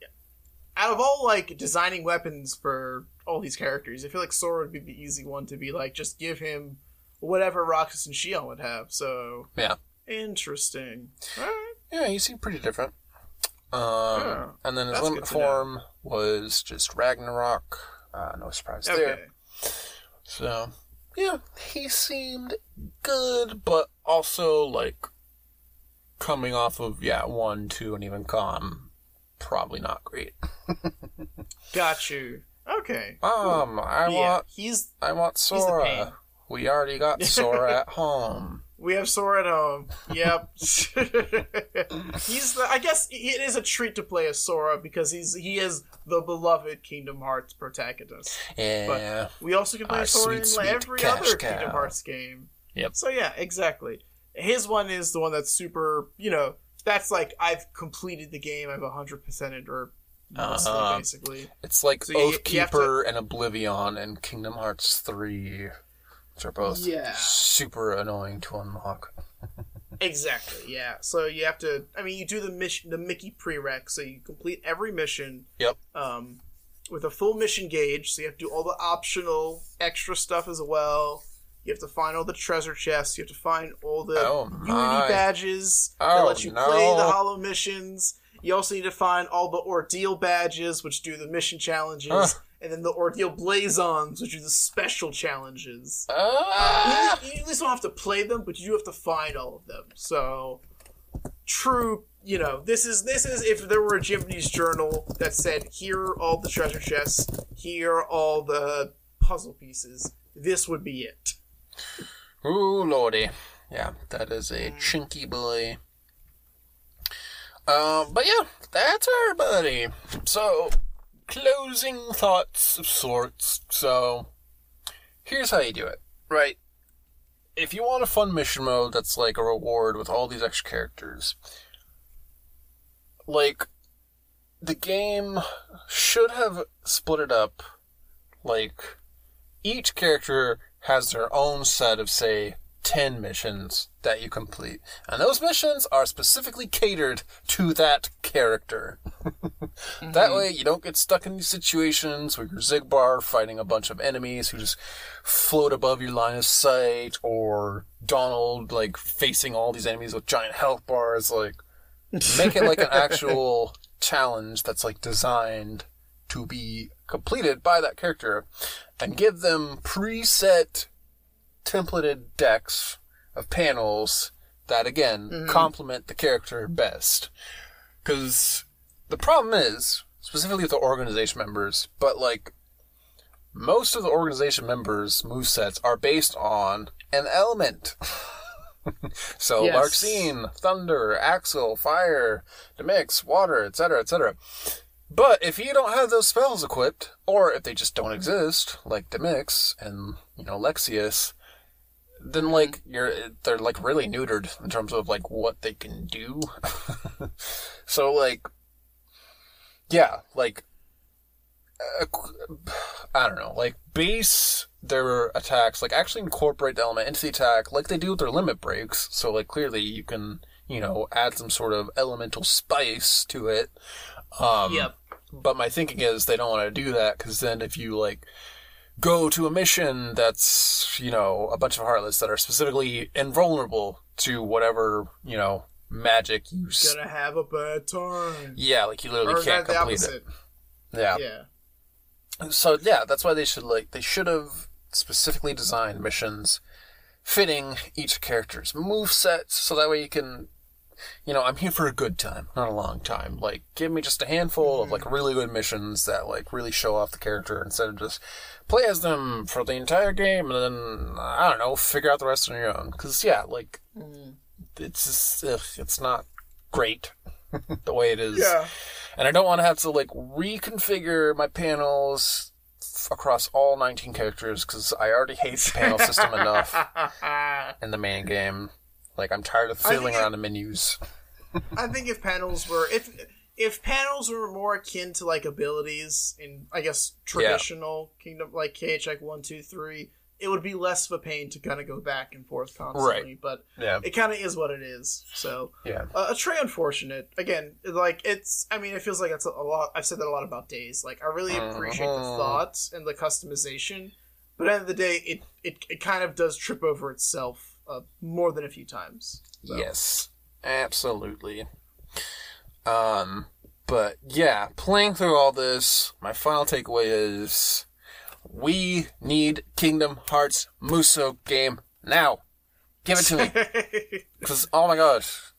Out of all like designing weapons for all these characters, I feel like Sora would be the easy one to be like, just give him whatever Roxas and Xion would have. So yeah. interesting. Alright. Yeah, he seemed pretty different. Um, Yeah, and then his limit form was just Ragnarok. Uh, no surprise there. So, yeah, he seemed good, but also like coming off of yeah one, two, and even calm, probably not great. Got you. Okay. Um, I yeah, want he's. I want. Sora. We already got Sora at home. We have Sora at home. Yep. he's the. I guess it is a treat to play as Sora because he's he is the beloved Kingdom Hearts protagonist. Yeah, We also can play Ah, Sora sweet, in like, every other cow. Kingdom Hearts game. Yep. So yeah, exactly. His one is the one that's super. You know, that's like I've completed the game. I've hundred percented or mostly Uh-huh. basically. it's like So you- you have Oathkeeper and Oblivion and Kingdom Hearts three, which are both Yeah. super annoying to unlock. Exactly. Yeah. So you have to. I mean, you do the mission, the Mickey prereq. So you complete every mission. Yep. Um, with a full mission gauge. So you have to do all the optional extra stuff as well. You have to find all the treasure chests. You have to find all the Oh, Unity badges that Oh, let you no. play the hollow missions. You also need to find all the ordeal badges, which do the mission challenges. And then the ordeal blazons, which are the special challenges. Ah! You, you at least don't have to play them, but you do have to find all of them. So, true. You know, this is this is if there were a Jiminy's journal that said, "Here are all the treasure chests. Here are all the puzzle pieces." This would be it. Ooh, lordy. Yeah, that is a Mm. chinky boy. Um, but yeah, that's everybody. So, closing thoughts of sorts. So, here's how you do it, right? If you want a fun mission mode that's like a reward with all these extra characters, like, the game should have split it up like each character has their own set of say 10 missions that you complete. And those missions are specifically catered to that character. That mm-hmm. way you don't get stuck in these situations where you're Xigbar fighting a bunch of enemies who just float above your line of sight or donald like facing all these enemies with giant health bars. Like make it like an actual challenge that's like designed to be completed by that character and give them preset templated decks of panels that again mm-hmm. complement the character best because the problem is specifically with the organization members but like most of the organization members move sets are based on an element so Yes. Thunder, Axel, Fire, Demyx, Water, etc., etc. But if you don't have those spells equipped, or if they just don't exist, like Demyx and you know Lexaeus, then like you're they're like really neutered in terms of like what they can do. so like, yeah, like uh, I don't know, like base their attacks, like actually incorporate the element into the attack, like they do with their limit breaks. So like clearly you can you know add some sort of elemental spice to it. Um, Yep. But my thinking is they don't want to do that because then if you like go to a mission that's you know a bunch of heartless that are specifically invulnerable to whatever you know magic you. s- Gonna have a bad time. yeah, like you literally Or can't complete it. Yeah. Yeah. So yeah, that's why they should like they should have specifically designed missions fitting each character's move sets so that way you can you know, I'm here for a good time, not a long time. Like give me just a handful of mm-hmm. like really good missions that like really show off the character instead of just play as them for the entire game and then I don't know, figure out the rest on your own. Cuz yeah, like mm. it's just, ugh, it's not great the way it is Yeah. and I don't want to have to like reconfigure my panels across all 19 characters because I already hate the panel system enough in the main game. Like I'm tired of fiddling around the menus. I think if panels were if if panels were more akin to like abilities in I guess traditional Kingdom like KHX one two three, it would be less of a pain to kind of go back and forth constantly. But Yeah, it kind of is what it is. So yeah, uh, it's very unfortunate. Again, like it's. I mean, it feels like it's a, a lot. I've said that a lot about Days. Like I really appreciate the Mhm. thoughts and the customization, but at the end of the day, it it, it kind of does trip over itself uh, more than a few times. So. yes, absolutely. Um, but yeah, playing through all this, my final takeaway is we need Kingdom Hearts Musou game now. Give it to me. Because, oh my gosh,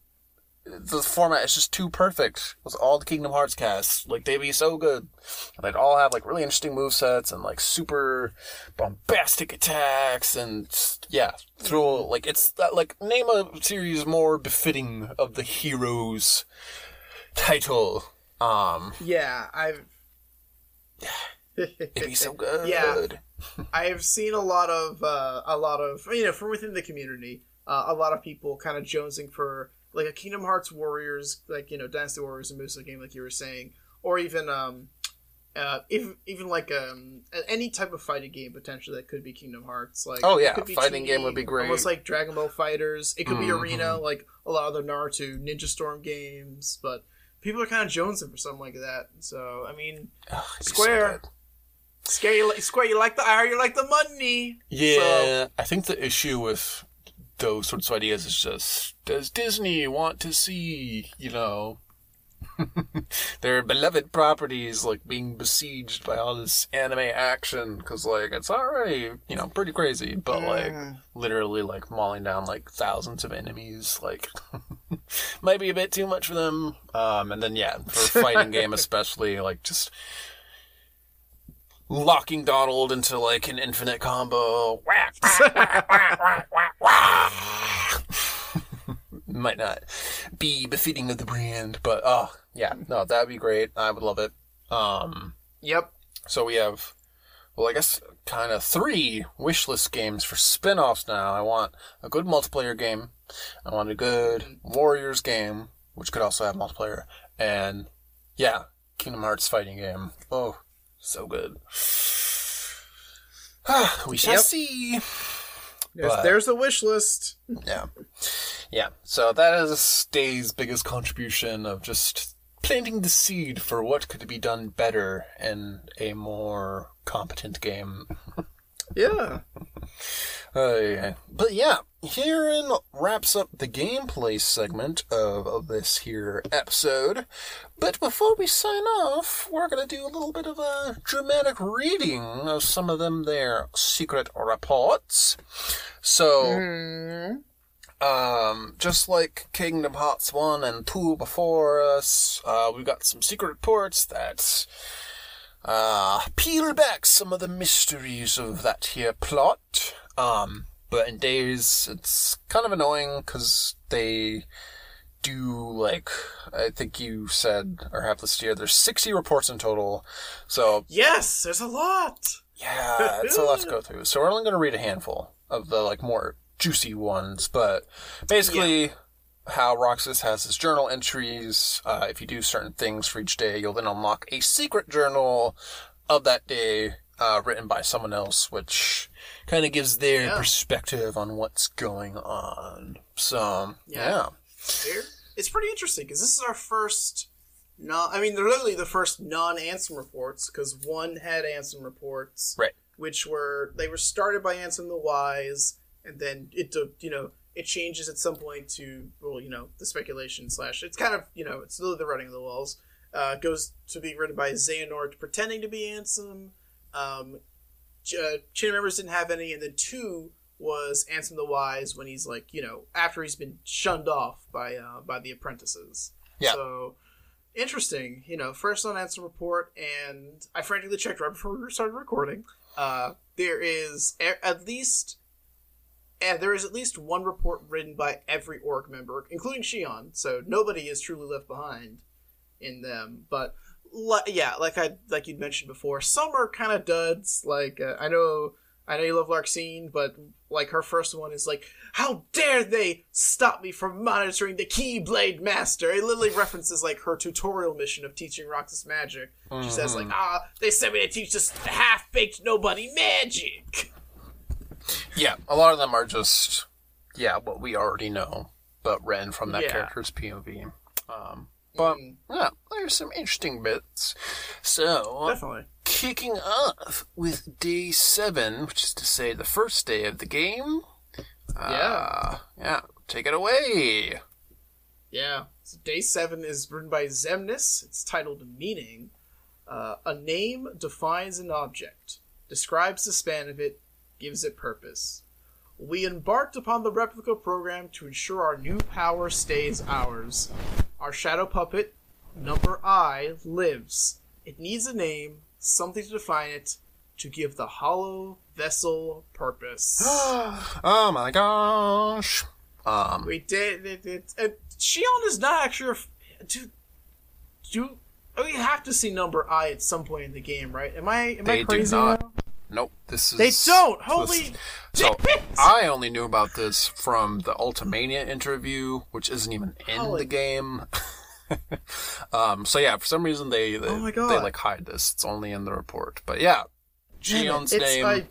the format is just too perfect with all the Kingdom Hearts casts. Like, they'd be so good. They'd all have, like, really interesting movesets and, like, super bombastic attacks and, yeah, throw, like, it's, that, like, name a series more befitting of the heroes title. Um, yeah, I've. it'd be so good. Yeah. I've seen a lot of uh, a lot of you know from within the community, uh, a lot of people kind of jonesing for like a Kingdom Hearts Warriors, like you know Dynasty Warriors and Musou game, like you were saying, or even um, uh, even even like um any type of fighting game potentially that could be Kingdom Hearts. Like Oh, yeah, could be fighting 2D, game would be great. almost like Dragon Ball FighterZ. It could be Mhm. Arena, like a lot of the Naruto Ninja Storm games, but. People are kind of jonesing for something like that. So, I mean, Ugh, it'd so Square. Square, you, li- Square, you like the, I you like the money. Yeah, I think the issue with those sorts of ideas is just does Disney want to see, you know, their beloved properties like being besieged by all this anime action? Because like it's already you know pretty crazy, but like Mm. literally like mauling down like thousands of enemies, like might be a bit too much for them. Um, and then yeah, for a fighting game especially, like just locking Donald into like an infinite combo. Might not be befitting of the brand, but oh yeah, no, that'd be great. I would love it. Um, Yep. so we have, well, I guess kind of three wish list games for spin-offs now. I want a good multiplayer game. I want a good Warriors game, which could also have multiplayer, and yeah, Kingdom Hearts fighting game. Oh, so good. we shall Yep. see. There's, But- there's a wish list. Yeah. Yeah. So that is Day's biggest contribution of just planting the seed for what could be done better in a more competent game. Yeah. Uh, but yeah, herein wraps up the gameplay segment of, of this here episode. But before we sign off, we're gonna do a little bit of a dramatic reading of some of them their secret reports. So, Mm-hmm. um, just like Kingdom Hearts 1 and 2 before us, uh, we've got some secret reports that, uh, peel back some of the mysteries of that here plot. Um, but in Days, it's kind of annoying because they do, like, I think you said, or have listed here, there's 60 reports in total. So, Yes, there's a lot. yeah, it's a lot to go through. So we're only going to read a handful of the like more juicy ones, but basically, how Roxas has his journal entries. Uh, if you do certain things for each day, you'll then unlock a secret journal of that day, uh, written by someone else, which kind of gives their Yeah. perspective on what's going on. So Yeah. yeah, It's pretty interesting because this is our first. Non, I mean, they're literally the first non-Ansem reports because one had Ansem reports, Right. Which were they were started by Ansem the Wise, and then it took you know it changes at some point to well you know the speculation slash it's kind of you know it's literally the running of the walls. Uh, goes to being written by Xehanort pretending to be Ansem. Um, uh, chain members didn't have any, and then two was Ansem the Wise when he's like, you know, after he's been shunned off by uh, by the apprentices. Yeah. So interesting, you know, first on Ansem report, and I frantically checked right before we started recording. Uh, there is a- at least. And there is at least one report written by every org member, including Xion, so nobody is truly left behind in them. But li- yeah, like I like you'd mentioned before, some are kind of duds. Like uh, I know, I know you love Larxene, but like her first one is like, "How dare they stop me from monitoring the Keyblade Master?" It literally references like her tutorial mission of teaching Roxas magic. She says like, "Ah, they sent me to teach this half baked nobody magic." Yeah, a lot of them are just yeah what we already know, but read from that Yeah. character's POV. Um, but Mm. yeah, there's some interesting bits. So Definitely. kicking off with day seven, which is to say the first day of the game. Uh, yeah, take it away. Yeah. So day seven is written by Xemnas. It's titled Meaning. Uh, a name defines an object, describes the span of it, gives it purpose. We embarked upon the replica program to ensure our new power stays ours. Our shadow puppet, number I, lives. It needs a name, something to define it, to give the hollow vessel purpose. oh my gosh. Um, We did. It, it, it, Xion is not actually. Do, do we have to see number I at some point in the game, right? Am I am They I do crazy not. now? Nope. This is They don't. this- Holy. So. I only knew about this from the Ultimania interview, which isn't even in Holy- the game. um, so yeah, for some reason they they, Oh they like hide this. It's only in the report. But yeah, Damn it, name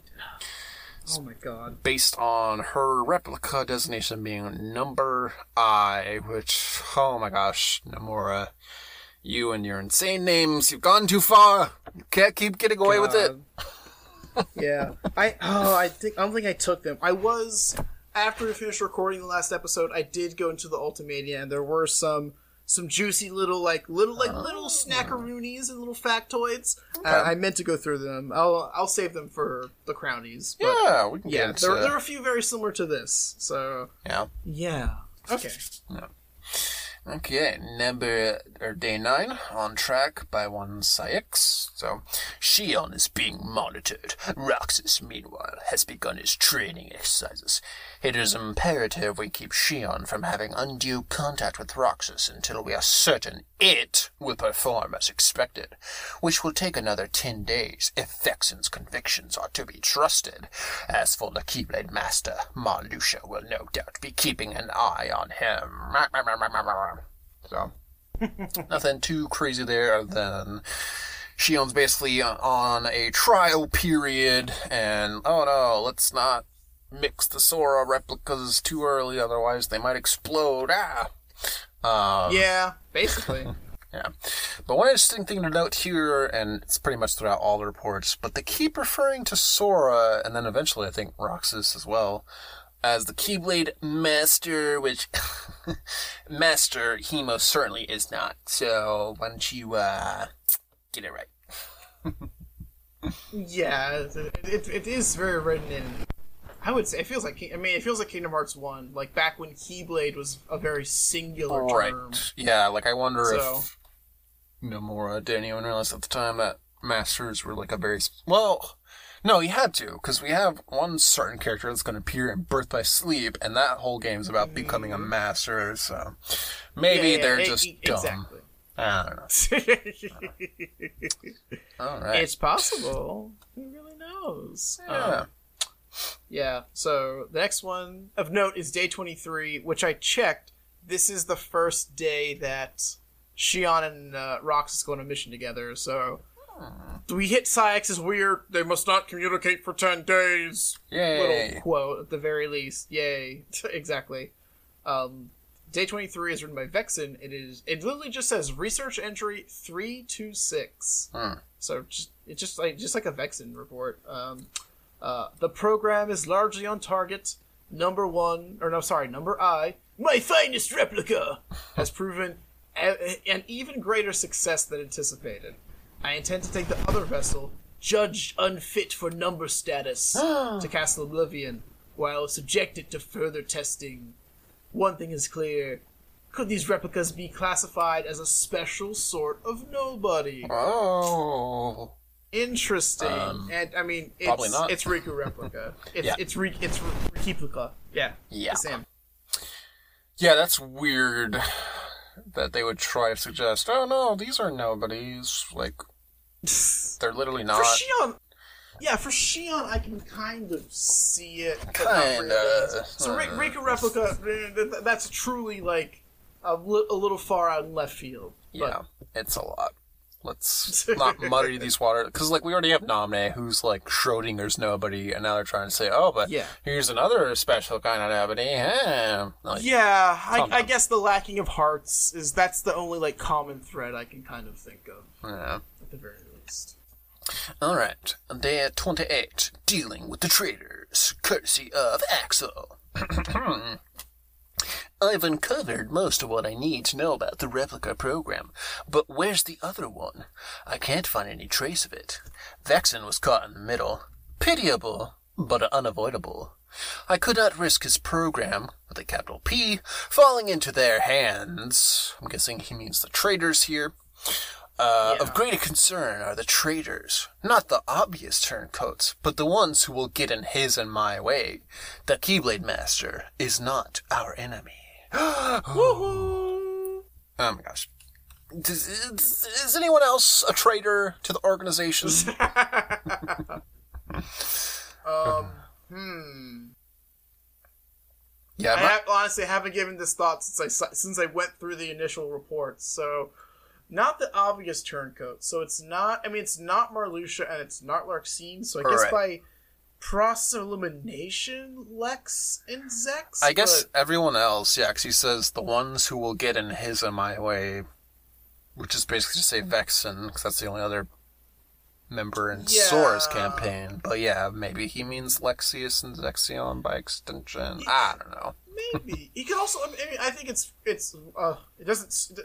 oh my god. based on her replica designation being number I, which oh my gosh, Nomura, you and your insane names, you've gone too far. You can't keep getting away with it. Yeah, I oh I think I don't think I took them. I was after we finished recording the last episode. I did go into the Ultimania, and there were some some juicy little like little like little snackaroonies and little factoids. Uh, I meant to go through them. I'll I'll save them for the crownies. Yeah, we can yeah, get there, into there are a few very similar to this. So yeah. yeah, okay. Okay, number or day nine on track by one Saïx. So, Xion is being monitored. Roxas, meanwhile, has begun his training exercises. It is imperative we keep Xion from having undue contact with Roxas until we are certain it will perform as expected, which will take another ten days if Vexen's convictions are to be trusted. As for the Keyblade Master, Marluxia will no doubt be keeping an eye on him. So, nothing too crazy there other than Xion's basically on a trial period, and oh no, let's not mix the Sora replicas too early, otherwise they might explode. Ah! Um, Yeah, basically. yeah. But one interesting thing to note here, and it's pretty much throughout all the reports, but they keep referring to Sora, and then eventually I think Roxas as well, as the Keyblade Master, which Master he most certainly is not. So why don't you uh, get it right? yeah, it, it, it is very written in. I would say it feels like I mean it feels like Kingdom Hearts one, like back when Keyblade was a very singular Right. term. Yeah, like I wonder So if Nomura didn't even realize at the time that Masters were like a very well. No, he had to because we have one certain character that's going to appear in Birth by Sleep, and that whole game's about becoming a master. So maybe Yeah, yeah, they're e- just e- dumb. Exactly. I don't know. All right. it's possible. Who really knows? yeah. Um, yeah. So the next one of note is day twenty three, which I checked. This is the first day that Xion and uh, Roxas go on a mission together. So we hit Saïx's weird. They must not communicate for ten days. Yay. Little quote at the very least. Yay! exactly. Um, day twenty three is written by Vexen. It is. It literally just says research entry three two six. Hmm. So just it's just like just like a Vexen report. Um, uh, the program is largely on target. Number one, or no, sorry, number I, my finest replica, has proven a- an even greater success than anticipated. I intend to take the other vessel, judged unfit for number status, to Castle Oblivion, while subjected to further testing. One thing is clear. Could these replicas be classified as a special sort of nobody? Oh. Interesting. Um, and I mean, it's, probably not. it's Riku replica. It's Yeah. it's Re- it's replica. Yeah. Yeah. Same. Yeah, that's weird. that they would try to suggest, oh no, these are nobodies. Like, they're literally not. For. Xion, yeah, for Xion, I can kind of see it. Kinda. So Uh. Ri- Riku replica, eh, th- th- that's truly like a, li- a little far out in left field. Yeah, it's a lot. Let's not muddy these waters because, like, we already have Naminé, who's like Schrodinger's nobody, and now they're trying to say, oh, but Yeah. here's another special kind of nobody. Huh? Like, Yeah, I, I guess the lacking of hearts is that's the only like common thread I can kind of think of yeah. at the very least. All right, day twenty-eight, dealing with the traitors, courtesy of Axel. I've uncovered most of what I need to know about the replica program, but where's the other one? I can't find any trace of it. Vexen was caught in the middle. Pitiable, but unavoidable. I could not risk his program, with a capital P, falling into their hands. I'm guessing he means the traitors here. Uh, Yeah. Of greater concern are the traitors, not the obvious turncoats, but the ones who will get in his and my way. The Keyblade Master is not our enemy. Oh my gosh. Does, is, is anyone else a traitor to the organization? Um, hmm. yeah, I have, honestly haven't given this thought since I since I went through the initial reports. So, not the obvious turncoat. So it's not. I mean, it's not Marluxia and it's not Larxene. So I guess by process of elimination, Lex and Zex. I guess but- everyone else, yeah, 'cause he says the ones who will get in his and my way, which is basically to say Vexen, because that's the only other member in Yeah. Sora's campaign. But yeah, maybe he means Lexaeus and Zexion by extension. I don't know. Maybe he could also. I mean, I think it's it's. Uh, it doesn't.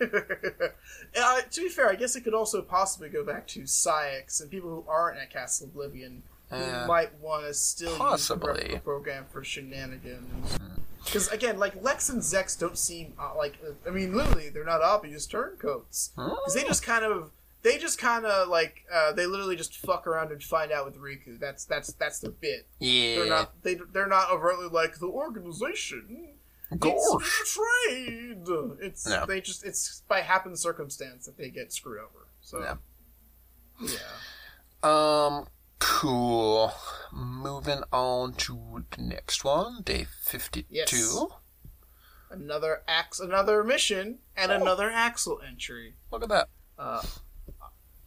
uh, to be fair, I guess it could also possibly go back to Saïx and people who aren't at Castle Oblivion who Yeah. might want to still Possibly. use the program for shenanigans. Because again, like Lex and Zex don't seem uh, like. Uh, I mean, literally, they're not obvious turncoats because they just kind of. They just kind of like uh, they literally just fuck around and find out with Riku. That's that's that's their bit. Yeah. They're not they they're not overtly like the organization. Gosh. It's betrayed. It's No. they just it's by happen circumstance that they get screwed over. So Yeah. yeah. Um, cool. Moving on to the next one, day 52. Yes. Another ax another mission and Oh. another Axel entry. Look at that. Uh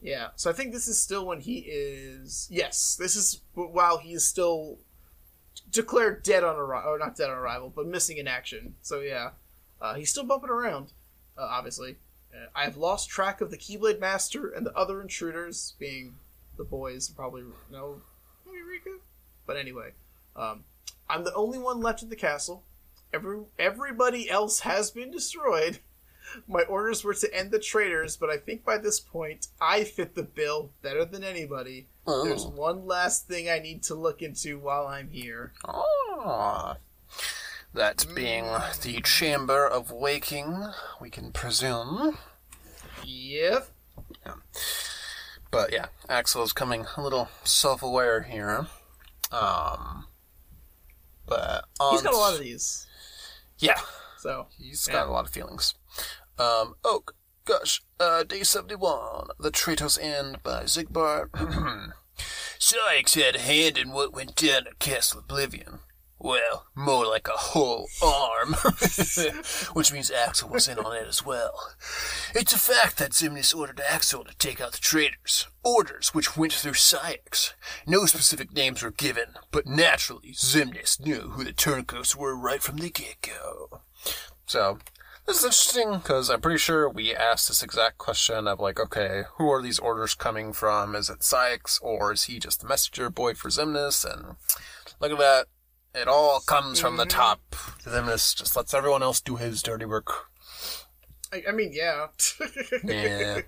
yeah, so I think this is still when he is. Yes, this is while he is still declared dead on arrival, or not dead on arrival, but missing in action. So yeah, uh, he's still bumping around. Uh, obviously, uh, I have lost track of the Keyblade Master and the other intruders, being the boys. Probably no, maybe Riku. But anyway, um, I'm the only one left at the castle. Every everybody else has been destroyed. My orders were to end the traitors, but I think by this point I fit the bill better than anybody. There's Oh. one last thing I need to look into while I'm here. Ah. That being the Chamber of Waking, we can presume. Yep. But yeah, Axel is coming a little self-aware here. Um, but He's got a lot of these. yeah, So he's Yeah. got a lot of feelings. Um, g- gosh, uh, day seventy-one, the Traitors End by Xigbar. Saïx had a hand in what went down at Castle Oblivion. Well, more like a whole arm, which means Axel was in on it as well. It's a fact that Xemnas ordered Axel to take out the traitors, orders which went through Saïx. No specific names were given, but naturally Xemnas knew who the turncoats were right from the get-go. So, this is interesting because I'm pretty sure we asked this exact question of like, okay, who are these orders coming from? Is it Saïx or is he just the messenger boy for Xemnas? And look at that. It all comes from the top. Xemnas just lets everyone else do his dirty work. I, I mean, yeah. Yeah.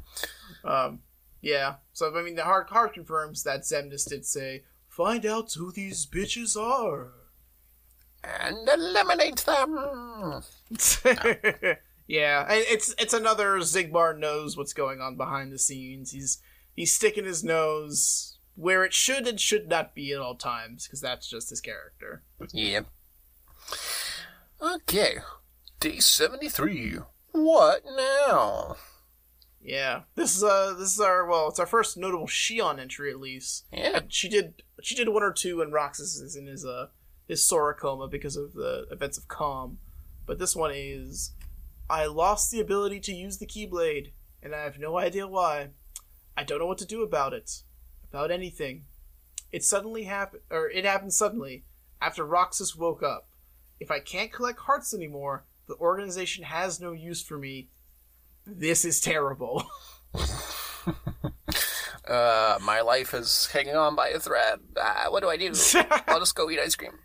um, yeah. So I mean, the hard hard confirms that Xemnas did say, "Find out who these bitches are." And eliminate them. yeah, it's it's another Xigbar knows what's going on behind the scenes. He's he's sticking his nose where it should and should not be at all times because that's just his character. Yeah. Okay. Day 73. What now? Yeah, this is uh this is our well, it's our first notable Xion entry at least. Yeah. She did she did one or two when Roxas is in his uh his Sora coma because of the events of Calm, but this one is I lost the ability to use the Keyblade, and I have no idea why. I don't know what to do about it, about anything. It suddenly happened, or it happened suddenly after Roxas woke up. If I can't collect hearts anymore, the organization has no use for me. This is terrible. Uh, my life is hanging on by a thread. Ah, what do I do? I'll just go eat ice cream.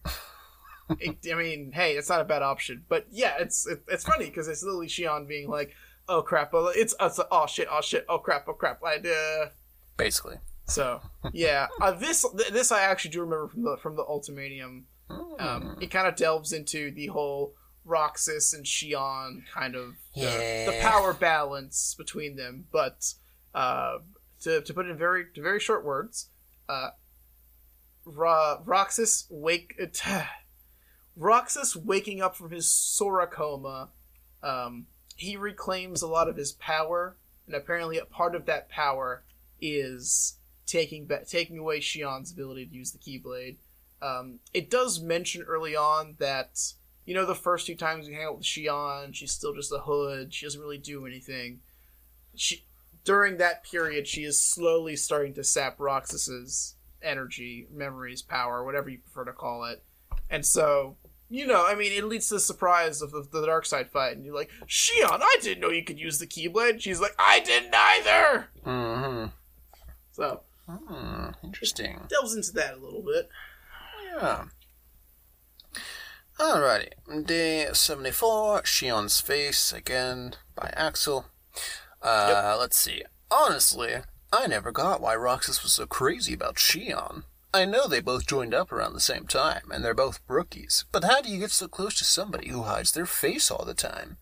I mean, hey, it's not a bad option. But yeah, it's it, it's funny because it's literally Xion being like, "Oh crap! Oh, it's, it's oh shit! Oh shit! Oh crap! Oh crap!" I uh, Basically. so yeah, uh, this this I actually do remember from the from the Ultimanium. Hmm. Um, it kind of delves into the whole Roxas and Xion kind of the, the power balance between them. But uh, to to put it in very to very short words, uh, Ro- Roxas wake uh, Roxas waking up from his Sora coma. Um, he reclaims a lot of his power, and apparently a part of that power is taking ba- taking away Xion's ability to use the Keyblade. Um, it does mention early on that you know the first two times we hang out with Xion, she's still just a hood. She doesn't really do anything. She during that period, she is slowly starting to sap Roxas's energy, memories, power, whatever you prefer to call it. And so, you know, I mean, it leads to the surprise of the, the dark side fight, and you're like, Xion, I didn't know you could use the Keyblade. She's like, I didn't either. Mm-hmm. So Hmm, interesting. delves into that a little bit. Yeah. Alrighty. Day 74, Xion's Face, again, by Axel. Uh, let's see. Honestly, I never got why Roxas was so crazy about Xion. I know they both joined up around the same time, and they're both rookies, but how do you get so close to somebody who hides their face all the time?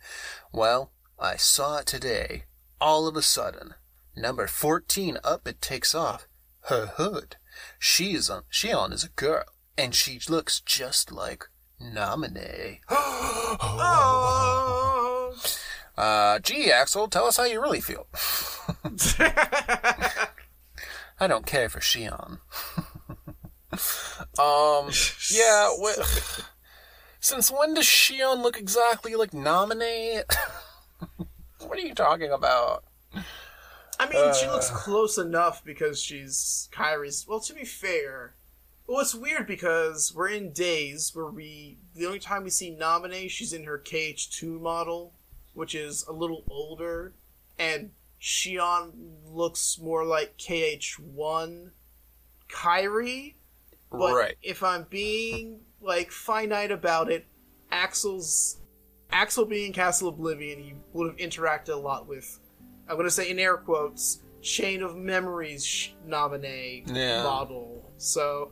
Well, I saw it today. All of a sudden. Number 14 up it takes off. Her hood. She is on, Xion is a girl, and she looks just like Naminé. Oh. Uh, gee, Axel, tell us how you really feel. I don't care for Xion. um, yeah, wh- since when does Xion look exactly like Naminé? what are you talking about? I mean, she Uh. looks close enough because she's Kairi's. Well, to be fair, well, it's weird because we're in days where we the only time we see Naminé, she's in her KH2 model, which is a little older, and Xion looks more like KH1 Kairi. But right. if I'm being like finite about it, Axel's Axel being Castle Oblivion, he would have interacted a lot with. I'm gonna say in air quotes, chain of memories sh- Naminé Yeah. model. So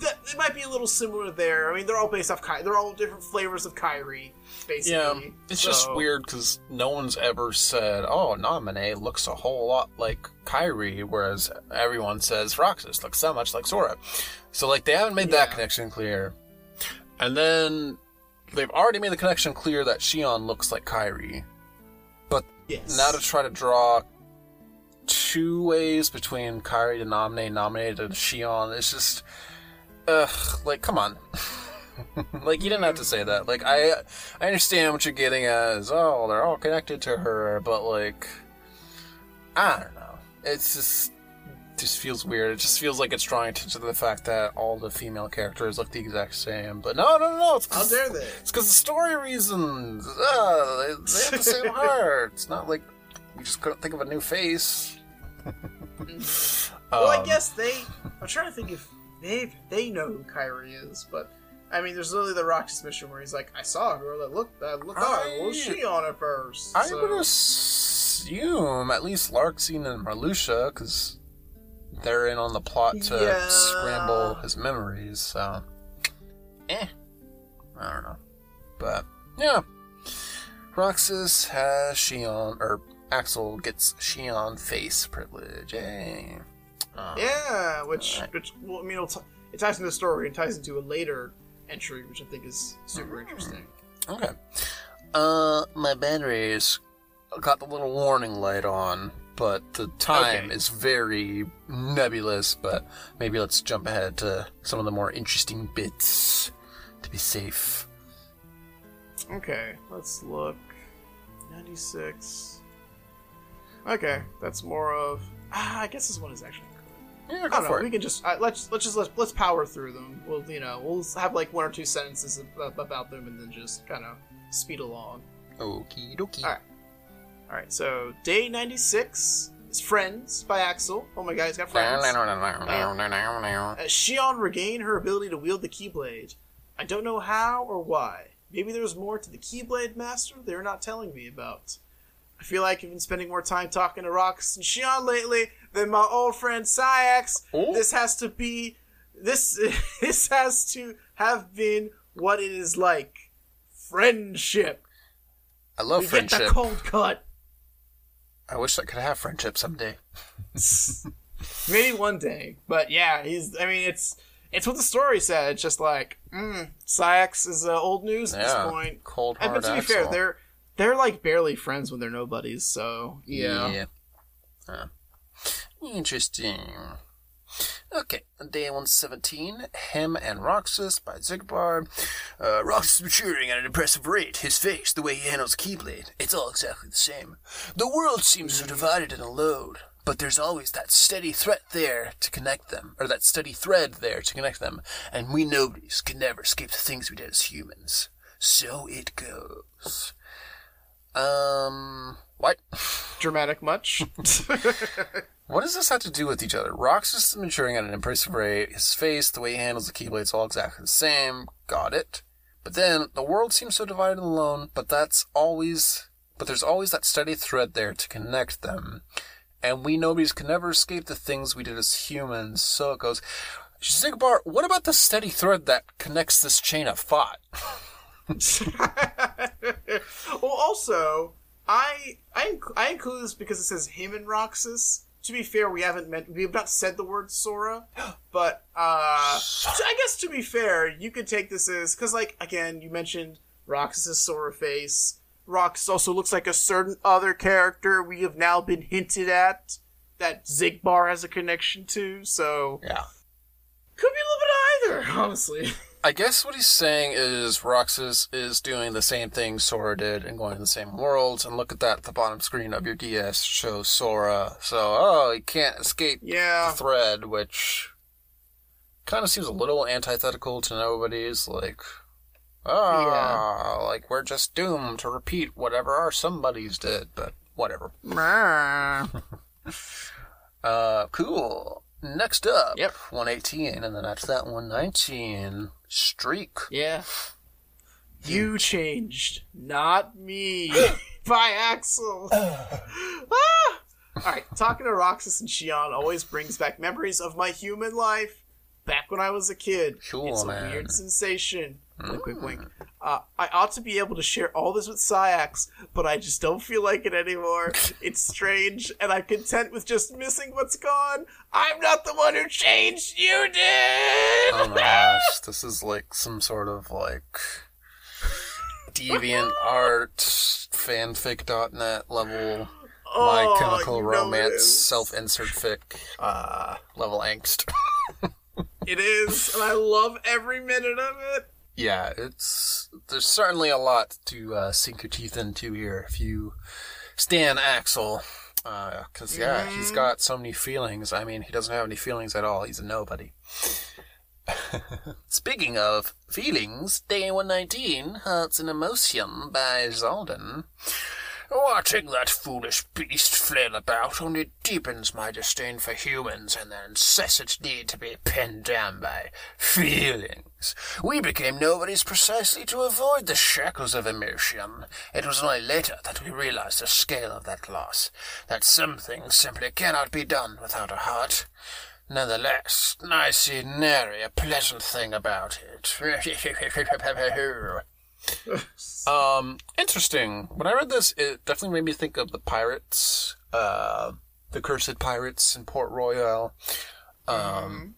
that, it might be a little similar there. I mean, they're all based off Kairi. They're all different flavors of Kairi, basically. Yeah, it's just weird because no one's ever said, "Oh, Naminé looks a whole lot like Kairi," whereas everyone says Roxas looks so much like Sora. So, like, they haven't made that connection clear, and then they've already made the connection clear that Xion looks like Kairi. But Yes. now to try to draw two ways between Kairi to Naminé, Naminé to Xion, it's just, ugh, like, come on. like you didn't have to say that. Like I, I understand what you're getting at. Is oh they're all connected to her, but like, I don't know. It's just just feels weird. It just feels like it's drawing attention to the fact that all the female characters look the exact same. But no, no, no, no. It's How 'cause- dare they? It's because the story reasons. Uh, they, they have the same heart. It's not like we just couldn't think of a new face. Well, I Um, guess they. I'm trying to think if they they know who Kairi is, but I mean, there's literally the Roxas mission where he's like, "I saw a girl that looked that looked I- like was she on at first? I So- would assume at least Larxene and Marluxia, because they're in on the plot to Yeah. scramble his memories. So, eh, I don't know, but yeah, Roxas has Xion or Axel gets Xion face privilege. Eh. Um, Yeah, which Alright. which well, I mean, it'll t- it ties into the story and ties into a later entry, which I think is super interesting. Okay. Uh, my batteries got the little warning light on, but the time Okay. is very nebulous. But maybe let's jump ahead to some of the more interesting bits to be safe. Okay, let's look. 96. Okay, that's more of. Ah, I guess this one is actually. Yeah, I go don't know. for We can just uh, let's let's just let's, let's power through them. We'll you know we'll have like one or two sentences about them and then just kind of speed along. Okie dokie. Alright. All right. So day ninety six is Friends by Axel. Oh my God, he's got friends. Uh, As Xion regained her ability to wield the Keyblade, I don't know how or why. Maybe there's more to the Keyblade Master they're not telling me about. I feel like I've been spending more time talking to Rox and Xion lately than my old friend Saïx. Oh. This has to be this this has to have been what it is like. Friendship. I love we get the cold cut. I wish I could have friendship someday. Maybe one day. But yeah, he's. I mean, it's it's what the story said. It's just like, mm, Saïx is uh, old news at Yeah, this point. cold hard. And but to be fair, they're they're like barely friends when they're nobodies. So yeah. Yeah. Huh. Interesting. Okay, day 117, Him and Roxas by Xigbar. Uh, Roxas is maturing at an impressive rate. His face, the way he handles Keyblade, it's all exactly the same. The world seems so divided and alone, but there's always that steady threat there to connect them, or that steady thread there to connect them, and we nobodies can never escape the things we did as humans. So it goes. Um, what? Dramatic much? What does this have to do with each other? Roxas is maturing at an impressive rate. His face, the way he handles the Keyblade's all exactly the same. Got it. But then the world seems so divided and alone. But that's always. But there's always that steady thread there to connect them. And we nobodies can never escape the things we did as humans. So it goes. Xigbar, what about the steady thread that connects this chain of thought? well, also, I I I include this because it says him and Roxas. To be fair, we haven't meant we have not said the word Sora, but uh, so I guess to be fair, you could take this as because like again, you mentioned Roxas's Sora face. Roxas also looks like a certain other character we have now been hinted at that Xigbar has a connection to. So Yeah. could be a little bit of either, honestly. I guess what he's saying is Roxas is doing the same thing Sora did and going to the same worlds. And look at that, the bottom screen of your DS shows Sora. So, oh, he can't escape Yeah. the thread, which kind of seems a little antithetical to nobody's. Like, ah, like we're just doomed to repeat whatever our somebodies did, but whatever. Uh, cool. Next up, Yep. 118, and then after that, 119. Streak. Yeah. You changed, not me. By Axel. ah! Alright, talking to Roxas and Xion always brings back memories of my human life. Back when I was a kid. Cool, it's a man. weird sensation. Wink, wink, wink. Uh, I ought to be able to share all this with Saïx, but I just don't feel like it anymore. It's strange, and I'm content with just missing what's gone. I'm not the one who changed. You did. Oh my gosh, this is like some sort of like deviant art fanfic.net level Oh, my chemical romance self-insert fic uh level angst. It is, and I love every minute of it. Yeah, it's there's certainly a lot to uh, sink your teeth into here if you stan Axel. Because, yeah, he's got so many feelings. I mean, he doesn't have any feelings at all. He's a nobody. Speaking of feelings, Day 119, Hearts and Emotion by Xaldin. Watching that foolish beast flail about only deepens my disdain for humans and their incessant need to be pinned down by feelings. We became nobodies precisely to avoid the shackles of emotion. It was only later that we realized the scale of that loss, that some things simply cannot be done without a heart. Nonetheless, I see nary a pleasant thing about it. Um, interesting. When I read this, it definitely made me think of the pirates, uh, the cursed pirates in Port Royal. Um,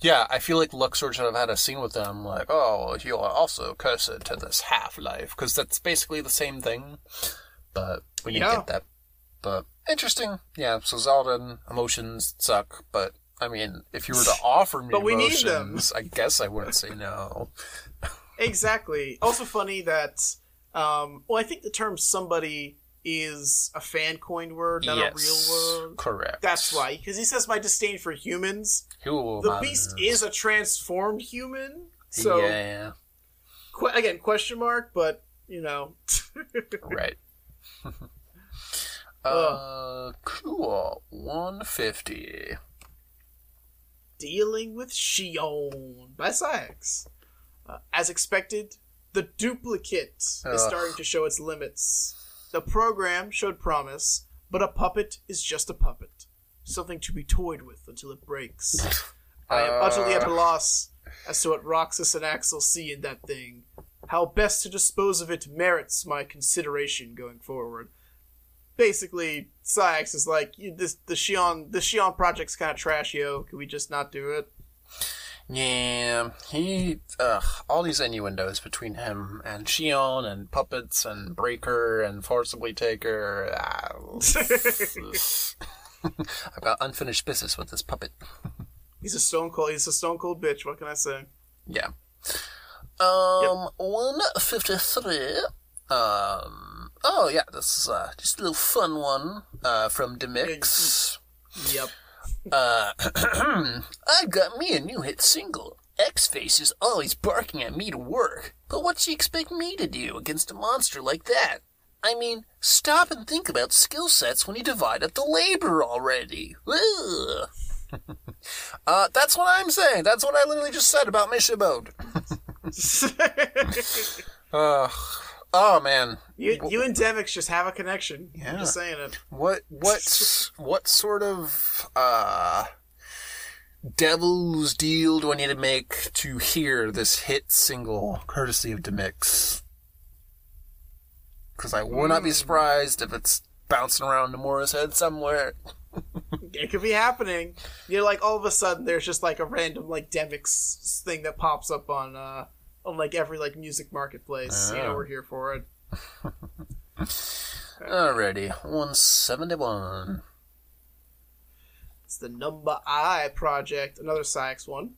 Yeah, I feel like Luxord should have had a scene with them, like, oh, you are also cursed to this half life, because that's basically the same thing. But we didn't Yeah. get that. But interesting, yeah. So Xaldin emotions suck, but I mean, if you were to offer me But we need emotions, them. I guess I wouldn't say no. Exactly. Also funny that, um, well, I think the term "somebody" is a fan coined word, not yes, a real word. correct. That's why, because he says my disdain for humans. Who The beast is a transformed human, so yeah, que- again, question mark, but you know, right. uh, cool. One fifty. dealing with Xion by Saïx. Uh, as expected, the duplicate is starting to show its limits. The program showed promise, but a puppet is just a puppet, something to be toyed with until it breaks. I am utterly at a Uh. loss as to what Roxas and Axel see in that thing. How best to dispose of it merits my consideration going forward. Basically, Saïx is like, this the Xion the Xion project's kind of trash, yo. Can we just not do it? Yeah, he. Ugh, all these innuendos between him and Xion and puppets and Breaker and Forcibly Taker. ah, I've got unfinished business with this puppet. he's a stone cold. He's a stone cold bitch. What can I say? Yeah. Um, one fifty three. Um. Oh yeah, this is uh, just a little fun one. Uh, from Demyx. Yep. Uh, I've got me a new hit single. X-Face is always barking at me to work, but what's she expect me to do against a monster like that? I mean, stop and think about skill sets when you divide up the labor already. Uh, that's what I'm saying. That's what I literally just said about Mission Mode. Ugh. Oh man, you, you and Demyx just have a connection. Yeah. I'm just saying it. What what what sort of uh devil's deal do I need to make to hear this hit single courtesy of Demyx? Because I would not be surprised if it's bouncing around Nomura's head somewhere. It could be happening. You know, like all of a sudden, there's just like a random like Demyx thing that pops up on uh on like every like music marketplace. You know, Oh. we're here for it. Alrighty, 171. It's the Number I project, another Saïx one.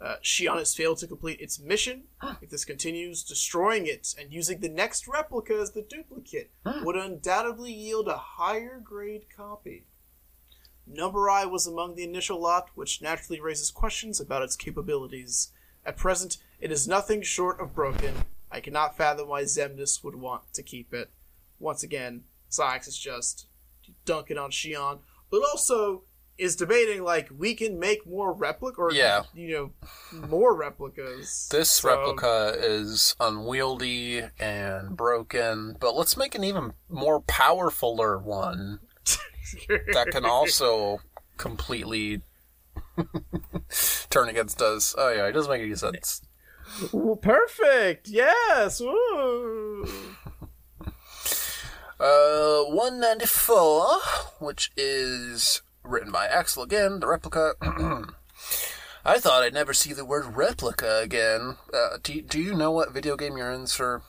Uh, Xion has failed to complete its mission. If this continues, destroying it and using the next replica as the duplicate would undoubtedly yield a higher grade copy. Number I was among the initial lot, which naturally raises questions about its capabilities. At present, it is nothing short of broken. I cannot fathom why Xemnas would want to keep it. Once again, Saïx is just dunking on Xion, but also is debating like we can make more replica or Yeah. you know more replicas. This So- replica is unwieldy and broken, but let's make an even more powerfuler one that can also completely turn against us. Oh yeah, it doesn't make any sense. Perfect. Yes. Uh, 194, which is written by Axel again, the replica. I thought I'd never see the word replica again. Uh, do, do you know what video game you're in, sir?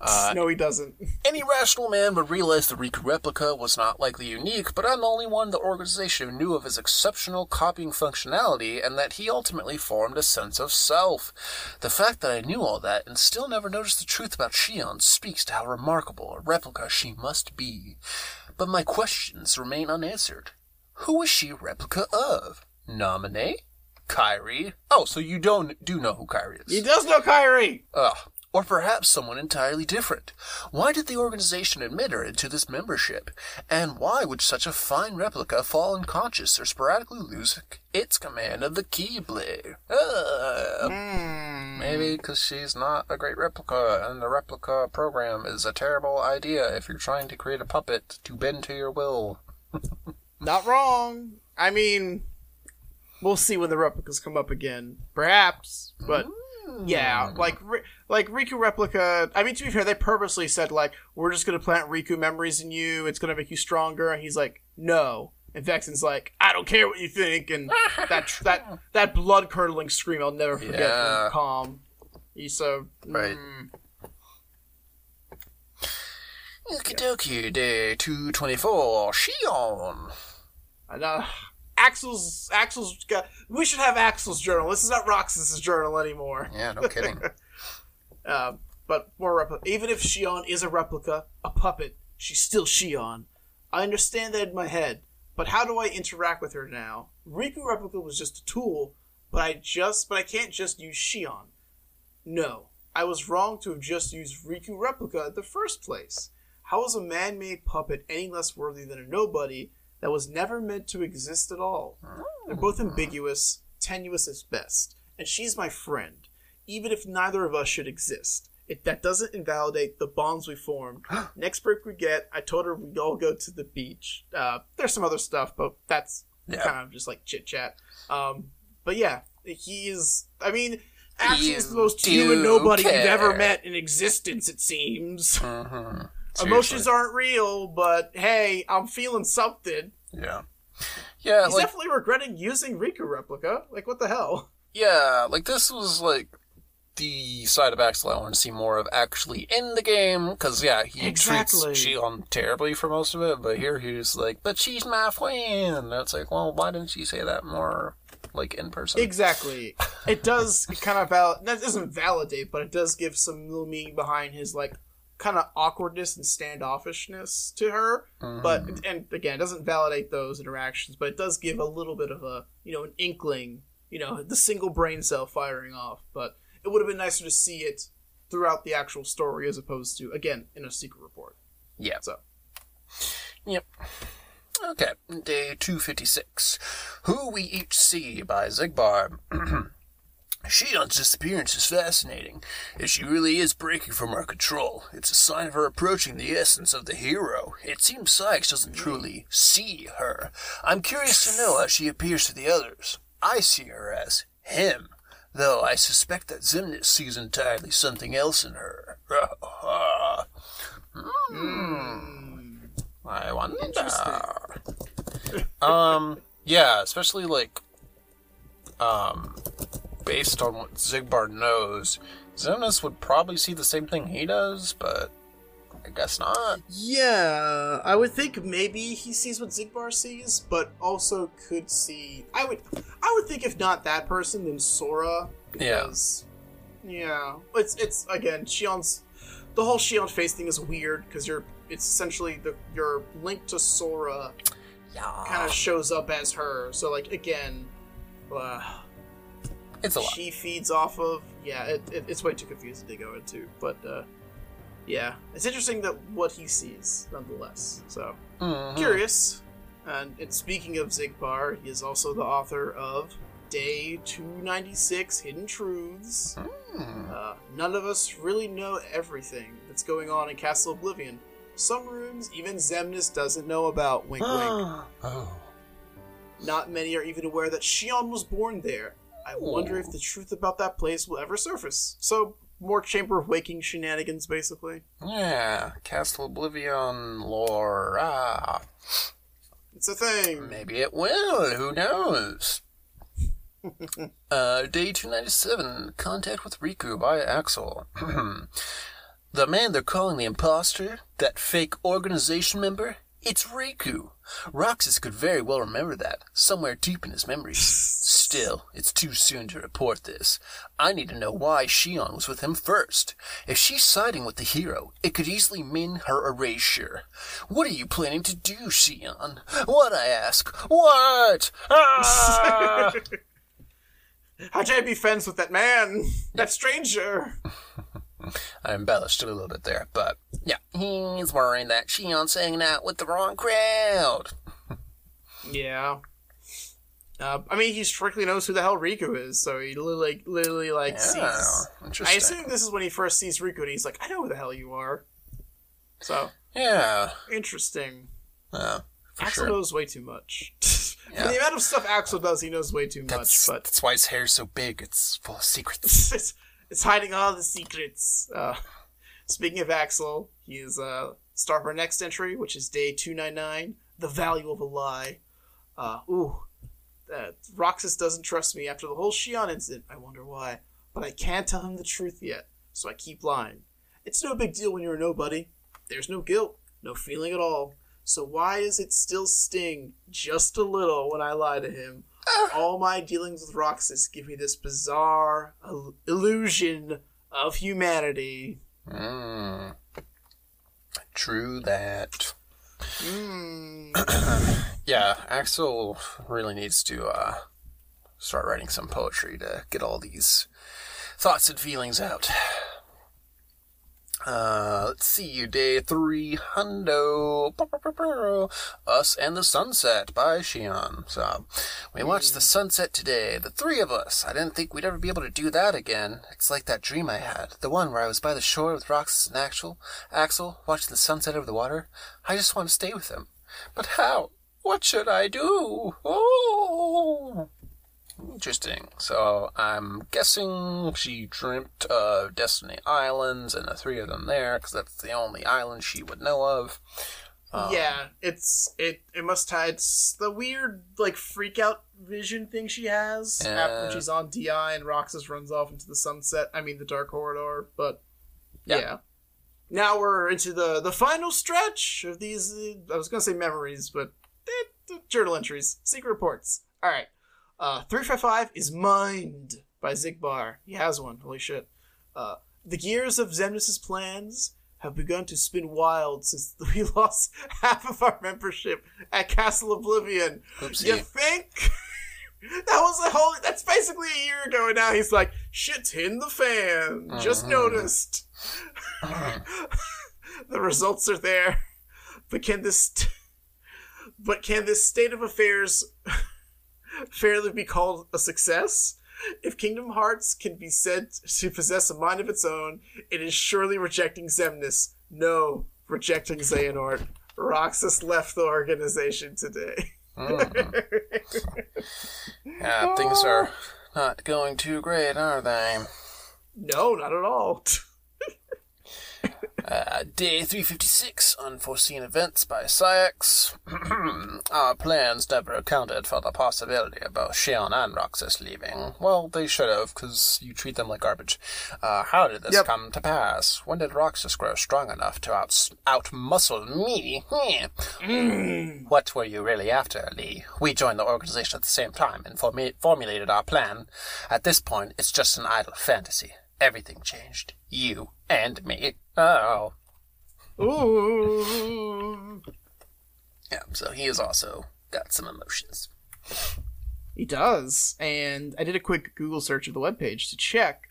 Uh, no, he doesn't. Any rational man would realize the Riku replica was not likely unique, but I'm the only one in the organization who knew of his exceptional copying functionality and that he ultimately formed a sense of self. The fact that I knew all that and still never noticed the truth about Xion speaks to how remarkable a replica she must be. But my questions remain unanswered. Who is she a replica of? Naminé? Kairi? Oh, so you don't do know who Kairi is? He does know Kairi. Ugh. Or perhaps someone entirely different. Why did the organization admit her into this membership? And why would such a fine replica fall unconscious or sporadically lose its command of the Keyblade? Uh, Hmm. maybe because she's not a great replica, and the replica program is a terrible idea if you're trying to create a puppet to bend to your will. Not wrong. I mean, we'll see when the replicas come up again. Perhaps, but yeah, like Ri- like Riku replica. I mean, to be fair, they purposely said like we're just gonna plant Riku memories in you. It's gonna make you stronger. And he's like, no, And Vexen's like, I don't care what you think, and that that that blood curdling scream I'll never forget Yeah. from Calm. He's so Right. mm, Okie day 224, Xion. and, uh, Axel's Axel's got. We should have Axel's journal. This is not Roxas's journal anymore. Yeah, no kidding. Um, but more. Even if Xion is a replica, a puppet, she's still Xion. I understand that in my head, but how do I interact with her now? Riku replica was just a tool, but I just but I can't just use Xion. No, I was wrong to have just used Riku replica in the first place. How is a man-made puppet any less worthy than a nobody that was never meant to exist at all? They're both ambiguous, tenuous at best, and she's my friend even if neither of us should exist. It, that doesn't invalidate the bonds we formed. Next break we get, I told her we'd all go to the beach. Uh, there's some other stuff, but that's Yeah. kind of just like chit chat. Um, but yeah, he is. I mean, Axel's You the most human nobody we've ever met in existence. It seems hmm emotions aren't real, but hey, I'm feeling something. Yeah. Yeah, He's like definitely regretting using Riku replica. Like, what the hell? yeah, like this was like the side of Axel I want to see more of actually in the game because yeah, he Exactly. treats Xion terribly for most of it, but here he's like, "But she's my friend." And it's like, well, why didn't you say that more like in person? Exactly. It does kind of val- that doesn't validate, but it does give some little meaning behind his like kind of awkwardness and standoffishness to her. But mm-hmm. and again, it doesn't validate those interactions, but it does give a little bit of a you know an inkling, you know, the single brain cell firing off. But it would have been nicer to see it throughout the actual story as opposed to again in a secret report. yeah. So Yep. Okay, day 256. Who We Each See by Xigbar. Xion's disappearance is fascinating. If she really is breaking from our control, it's a sign of her approaching the essence of the hero. It seems Saïx doesn't truly see her. I'm curious to know how she appears to the others. I see her as him, though I suspect that Xemnas sees entirely something else in her. Hmm. I wonder. um, yeah, especially like, um, based on what Xigbar knows, Xemnas would probably see the same thing he does, but I guess not. Yeah, I would think maybe he sees what Xigbar sees, but also could see. I would, I would think if not that person, then Sora. Because, yeah, it's it's again Xion's. The whole Xion face thing is weird because you're. It's essentially the your link to Sora Yeah, kind of shows up as her. So like again, uh, it's a lot. she feeds off of. Yeah, it, it, it's way too confusing to go into, but uh, yeah, it's interesting that what he sees nonetheless. So Mhm. curious. And, and speaking of Xigbar, he is also the author of Day 296 Hidden Truths. Hmm. Uh, none of us really know everything that's going on in Castle Oblivion. Some rooms even Xemnas doesn't know about. Wink, wink. oh. Not many are even aware that Xion was born there. I wonder if the truth about that place will ever surface. So, more Chamber of Waking shenanigans, basically. Yeah, Castle Oblivion lore. Ah, It's a thing. maybe it will. Who knows? uh, day 297 Contact with Riku by Axel. the man they're calling the imposter, that fake organization member, it's Riku. Roxas could very well remember that, somewhere deep in his memories. Still, it's too soon to report this. I need to know why Xion was with him first. If she's siding with the hero, it could easily mean her erasure. What are you planning to do, Xion? What, I ask? What? Ah! How dare I be friends with that man? That stranger? I embellished it a little bit there, but yeah, he's worrying that Xion's hanging out with the wrong crowd. Yeah. Uh, I mean, he strictly knows who the hell Riku is, so he literally, literally like Yeah, sees. I assume this is when he first sees Riku, and he's like, "I know who the hell you are." So Yeah, interesting. yeah, Axel sure. knows way too much. Yeah. The amount of stuff Axel does, he knows way too That's, much. But that's why his hair's so big. It's full of secrets. it's, hiding all the secrets. Uh, speaking of Axel, he is uh, start of our next entry, which is day two nine nine. The value of a lie. Uh, ooh, uh, Roxas doesn't trust me after the whole Xion incident. I wonder why. But I can't tell him the truth yet, so I keep lying. It's no big deal when you're a nobody. There's no guilt, no feeling at all. So why does it still sting just a little when I lie to him? All my dealings with Roxas give me this bizarre il- illusion of humanity. Mm. True that. Mm. Yeah, Axel really needs to uh, start writing some poetry to get all these thoughts and feelings out. Uh, let's see, you, day three, Hundo, Us and the Sunset by Xion. So, we watched the sunset today, the three of us. I didn't think we'd ever be able to do that again. It's like that dream I had, the one where I was by the shore with Roxas and Axel, Axel, watching the sunset over the water. I just want to stay with him. But how? What should I do? Oh! Interesting. So I'm guessing she dreamt of Destiny Islands and the three of them there, because that's the only island she would know of. Um, yeah, it's it. It must it's the weird like freak out vision thing she has Yeah. when she's on Di and Roxas runs off into the sunset. I mean the dark corridor, but yeah. Yeah. Now we're into the the final stretch of these. Uh, I was gonna say memories, but eh, journal entries, secret reports. All right, uh, three five five is Mind by Xigbar. He has one. Holy shit. Uh, the gears of Xemnas's plans have begun to spin wild since we lost half of our membership at Castle Oblivion. Oopsie. You think? that was a whole. That's basically a year ago, and now he's like, "Shit's in the fan." Just Mhm. noticed. the results are there, but can this? But can this state of affairs fairly be called a success? If Kingdom Hearts can be said to possess a mind of its own, it is surely rejecting Xemnas. No, rejecting Xehanort. Roxas left the organization today. Mm. Yeah, things are not going too great, are they? no, not at all. Uh, day 356, Unforeseen Events by Saïx. Our plans never accounted for the possibility of both Xion and Roxas leaving. Well, they should have, because you treat them like garbage. Uh, how did this Yep. come to pass? When did Roxas grow strong enough to out outmuscle me? Hmm. What were you really after, Lee? We joined the organization at the same time and formu- formulated our plan. At this point, it's just an idle fantasy. Everything changed. You and me. Oh. Ooh. Yeah, so he has also got some emotions. He does. And I did a quick Google search of the webpage to check.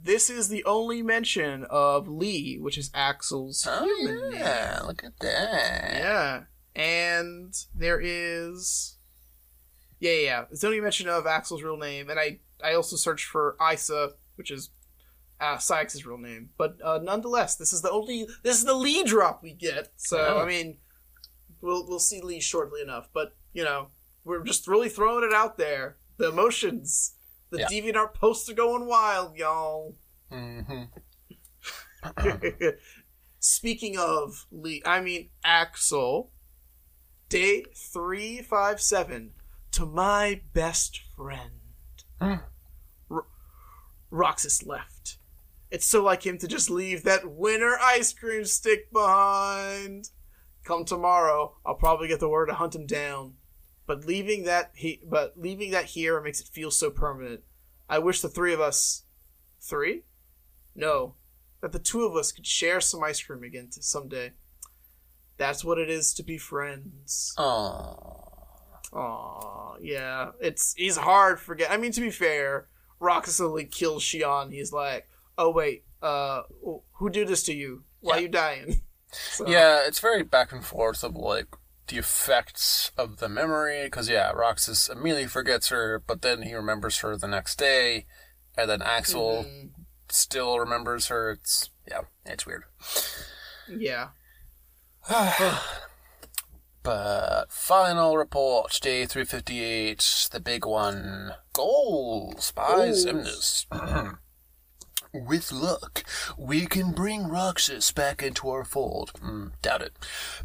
This is the only mention of Lee, which is Axel's oh, human Oh, name. yeah, look at that. Yeah. And there is. Yeah, yeah, yeah. It's the only mention of Axel's real name. And I, I also searched for Isa, which is uh, Saïx' real name. But uh, nonetheless, this is the only. This is the Lee drop we get. So, Oh. I mean, we'll, we'll see Lee shortly enough. But, you know, we're just really throwing it out there. The emotions. The Yeah. DeviantArt posts are going wild, y'all. hmm Speaking of Lee, I mean Axel. Day three five seven to my best friend. Hmm. R- Roxas left. It's so like him to just leave that winter ice cream stick behind. Come tomorrow, I'll probably get the word to hunt him down. But leaving that he, but leaving that here makes it feel so permanent. I wish the three of us, three, no, that the two of us could share some ice cream again to someday. That's what it is to be friends. Oh. Aw, yeah. It's he's hard forget. I mean, to be fair, Roxas only kills Xion. He's like, oh wait, uh, who did this to you? Why Yeah. you dying? So- Yeah, it's very back and forth of like the effects of the memory. Because yeah, Roxas immediately forgets her, but then he remembers her the next day, and then Axel Mhm. still remembers her. It's yeah, it's weird. Yeah. But final report, day 358, the big one. Goals by Goals. With luck, we can bring Roxas back into our fold. Mm, doubt it.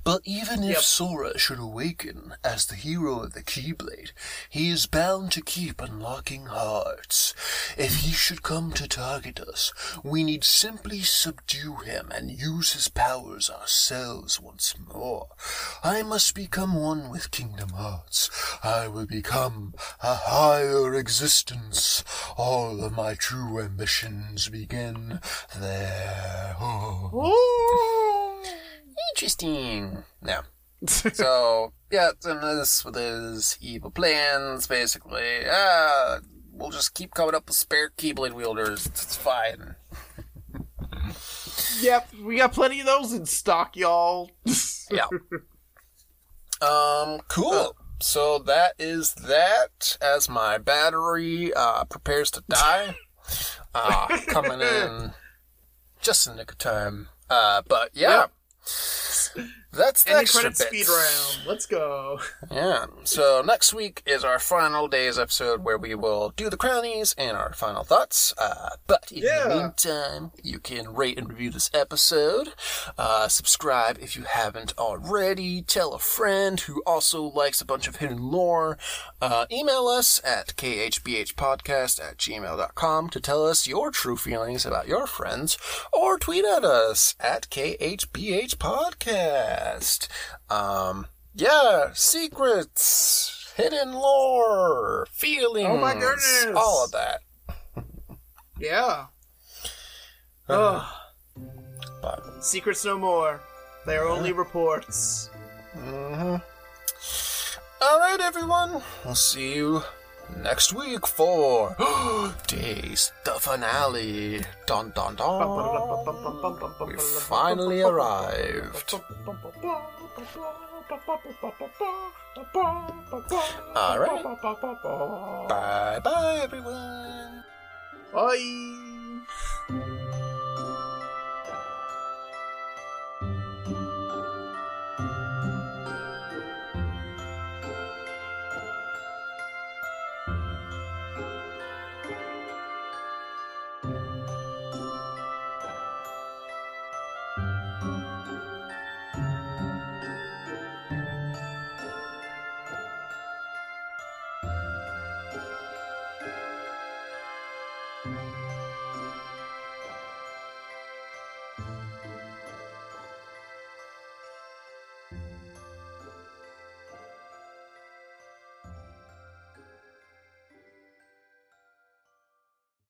But even if Yep. Sora should awaken as the hero of the Keyblade, he is bound to keep unlocking hearts. If he should come to target us, we need simply subdue him and use his powers ourselves once more. I must become one with Kingdom Hearts. I will become a higher existence. All of my true ambitions begin there. Oh. Interesting. Yeah. so yeah, and this with his evil plans, basically. Ah, we'll just keep coming up with spare Keyblade wielders. It's fine. yep, we got plenty of those in stock, y'all. Yeah. Um, cool. So that is that. As my battery uh, prepares to die, uh, coming in. Just in nick of time. Uh, but yeah, that's the End extra credit speed round. Let's go. Yeah. So next week is our final days episode where we will do the crownies and our final thoughts. Uh, but in Yeah. the meantime, you can rate and review this episode. Uh, subscribe if you haven't already. Tell a friend who also likes a bunch of hidden lore. Uh, email us at khbhpodcast at gmail.com to tell us your true feelings about your friends or tweet at us at khbhpodcast. Um, yeah, secrets, hidden lore, feelings. Oh my goodness. All of that. Yeah. Oh, But, secrets no more. They are only reports. Mm-hmm. All right, everyone. We'll see you next week for Days, the finale. Dun dun dun. We finally arrived. All right. Bye bye, everyone. Bye.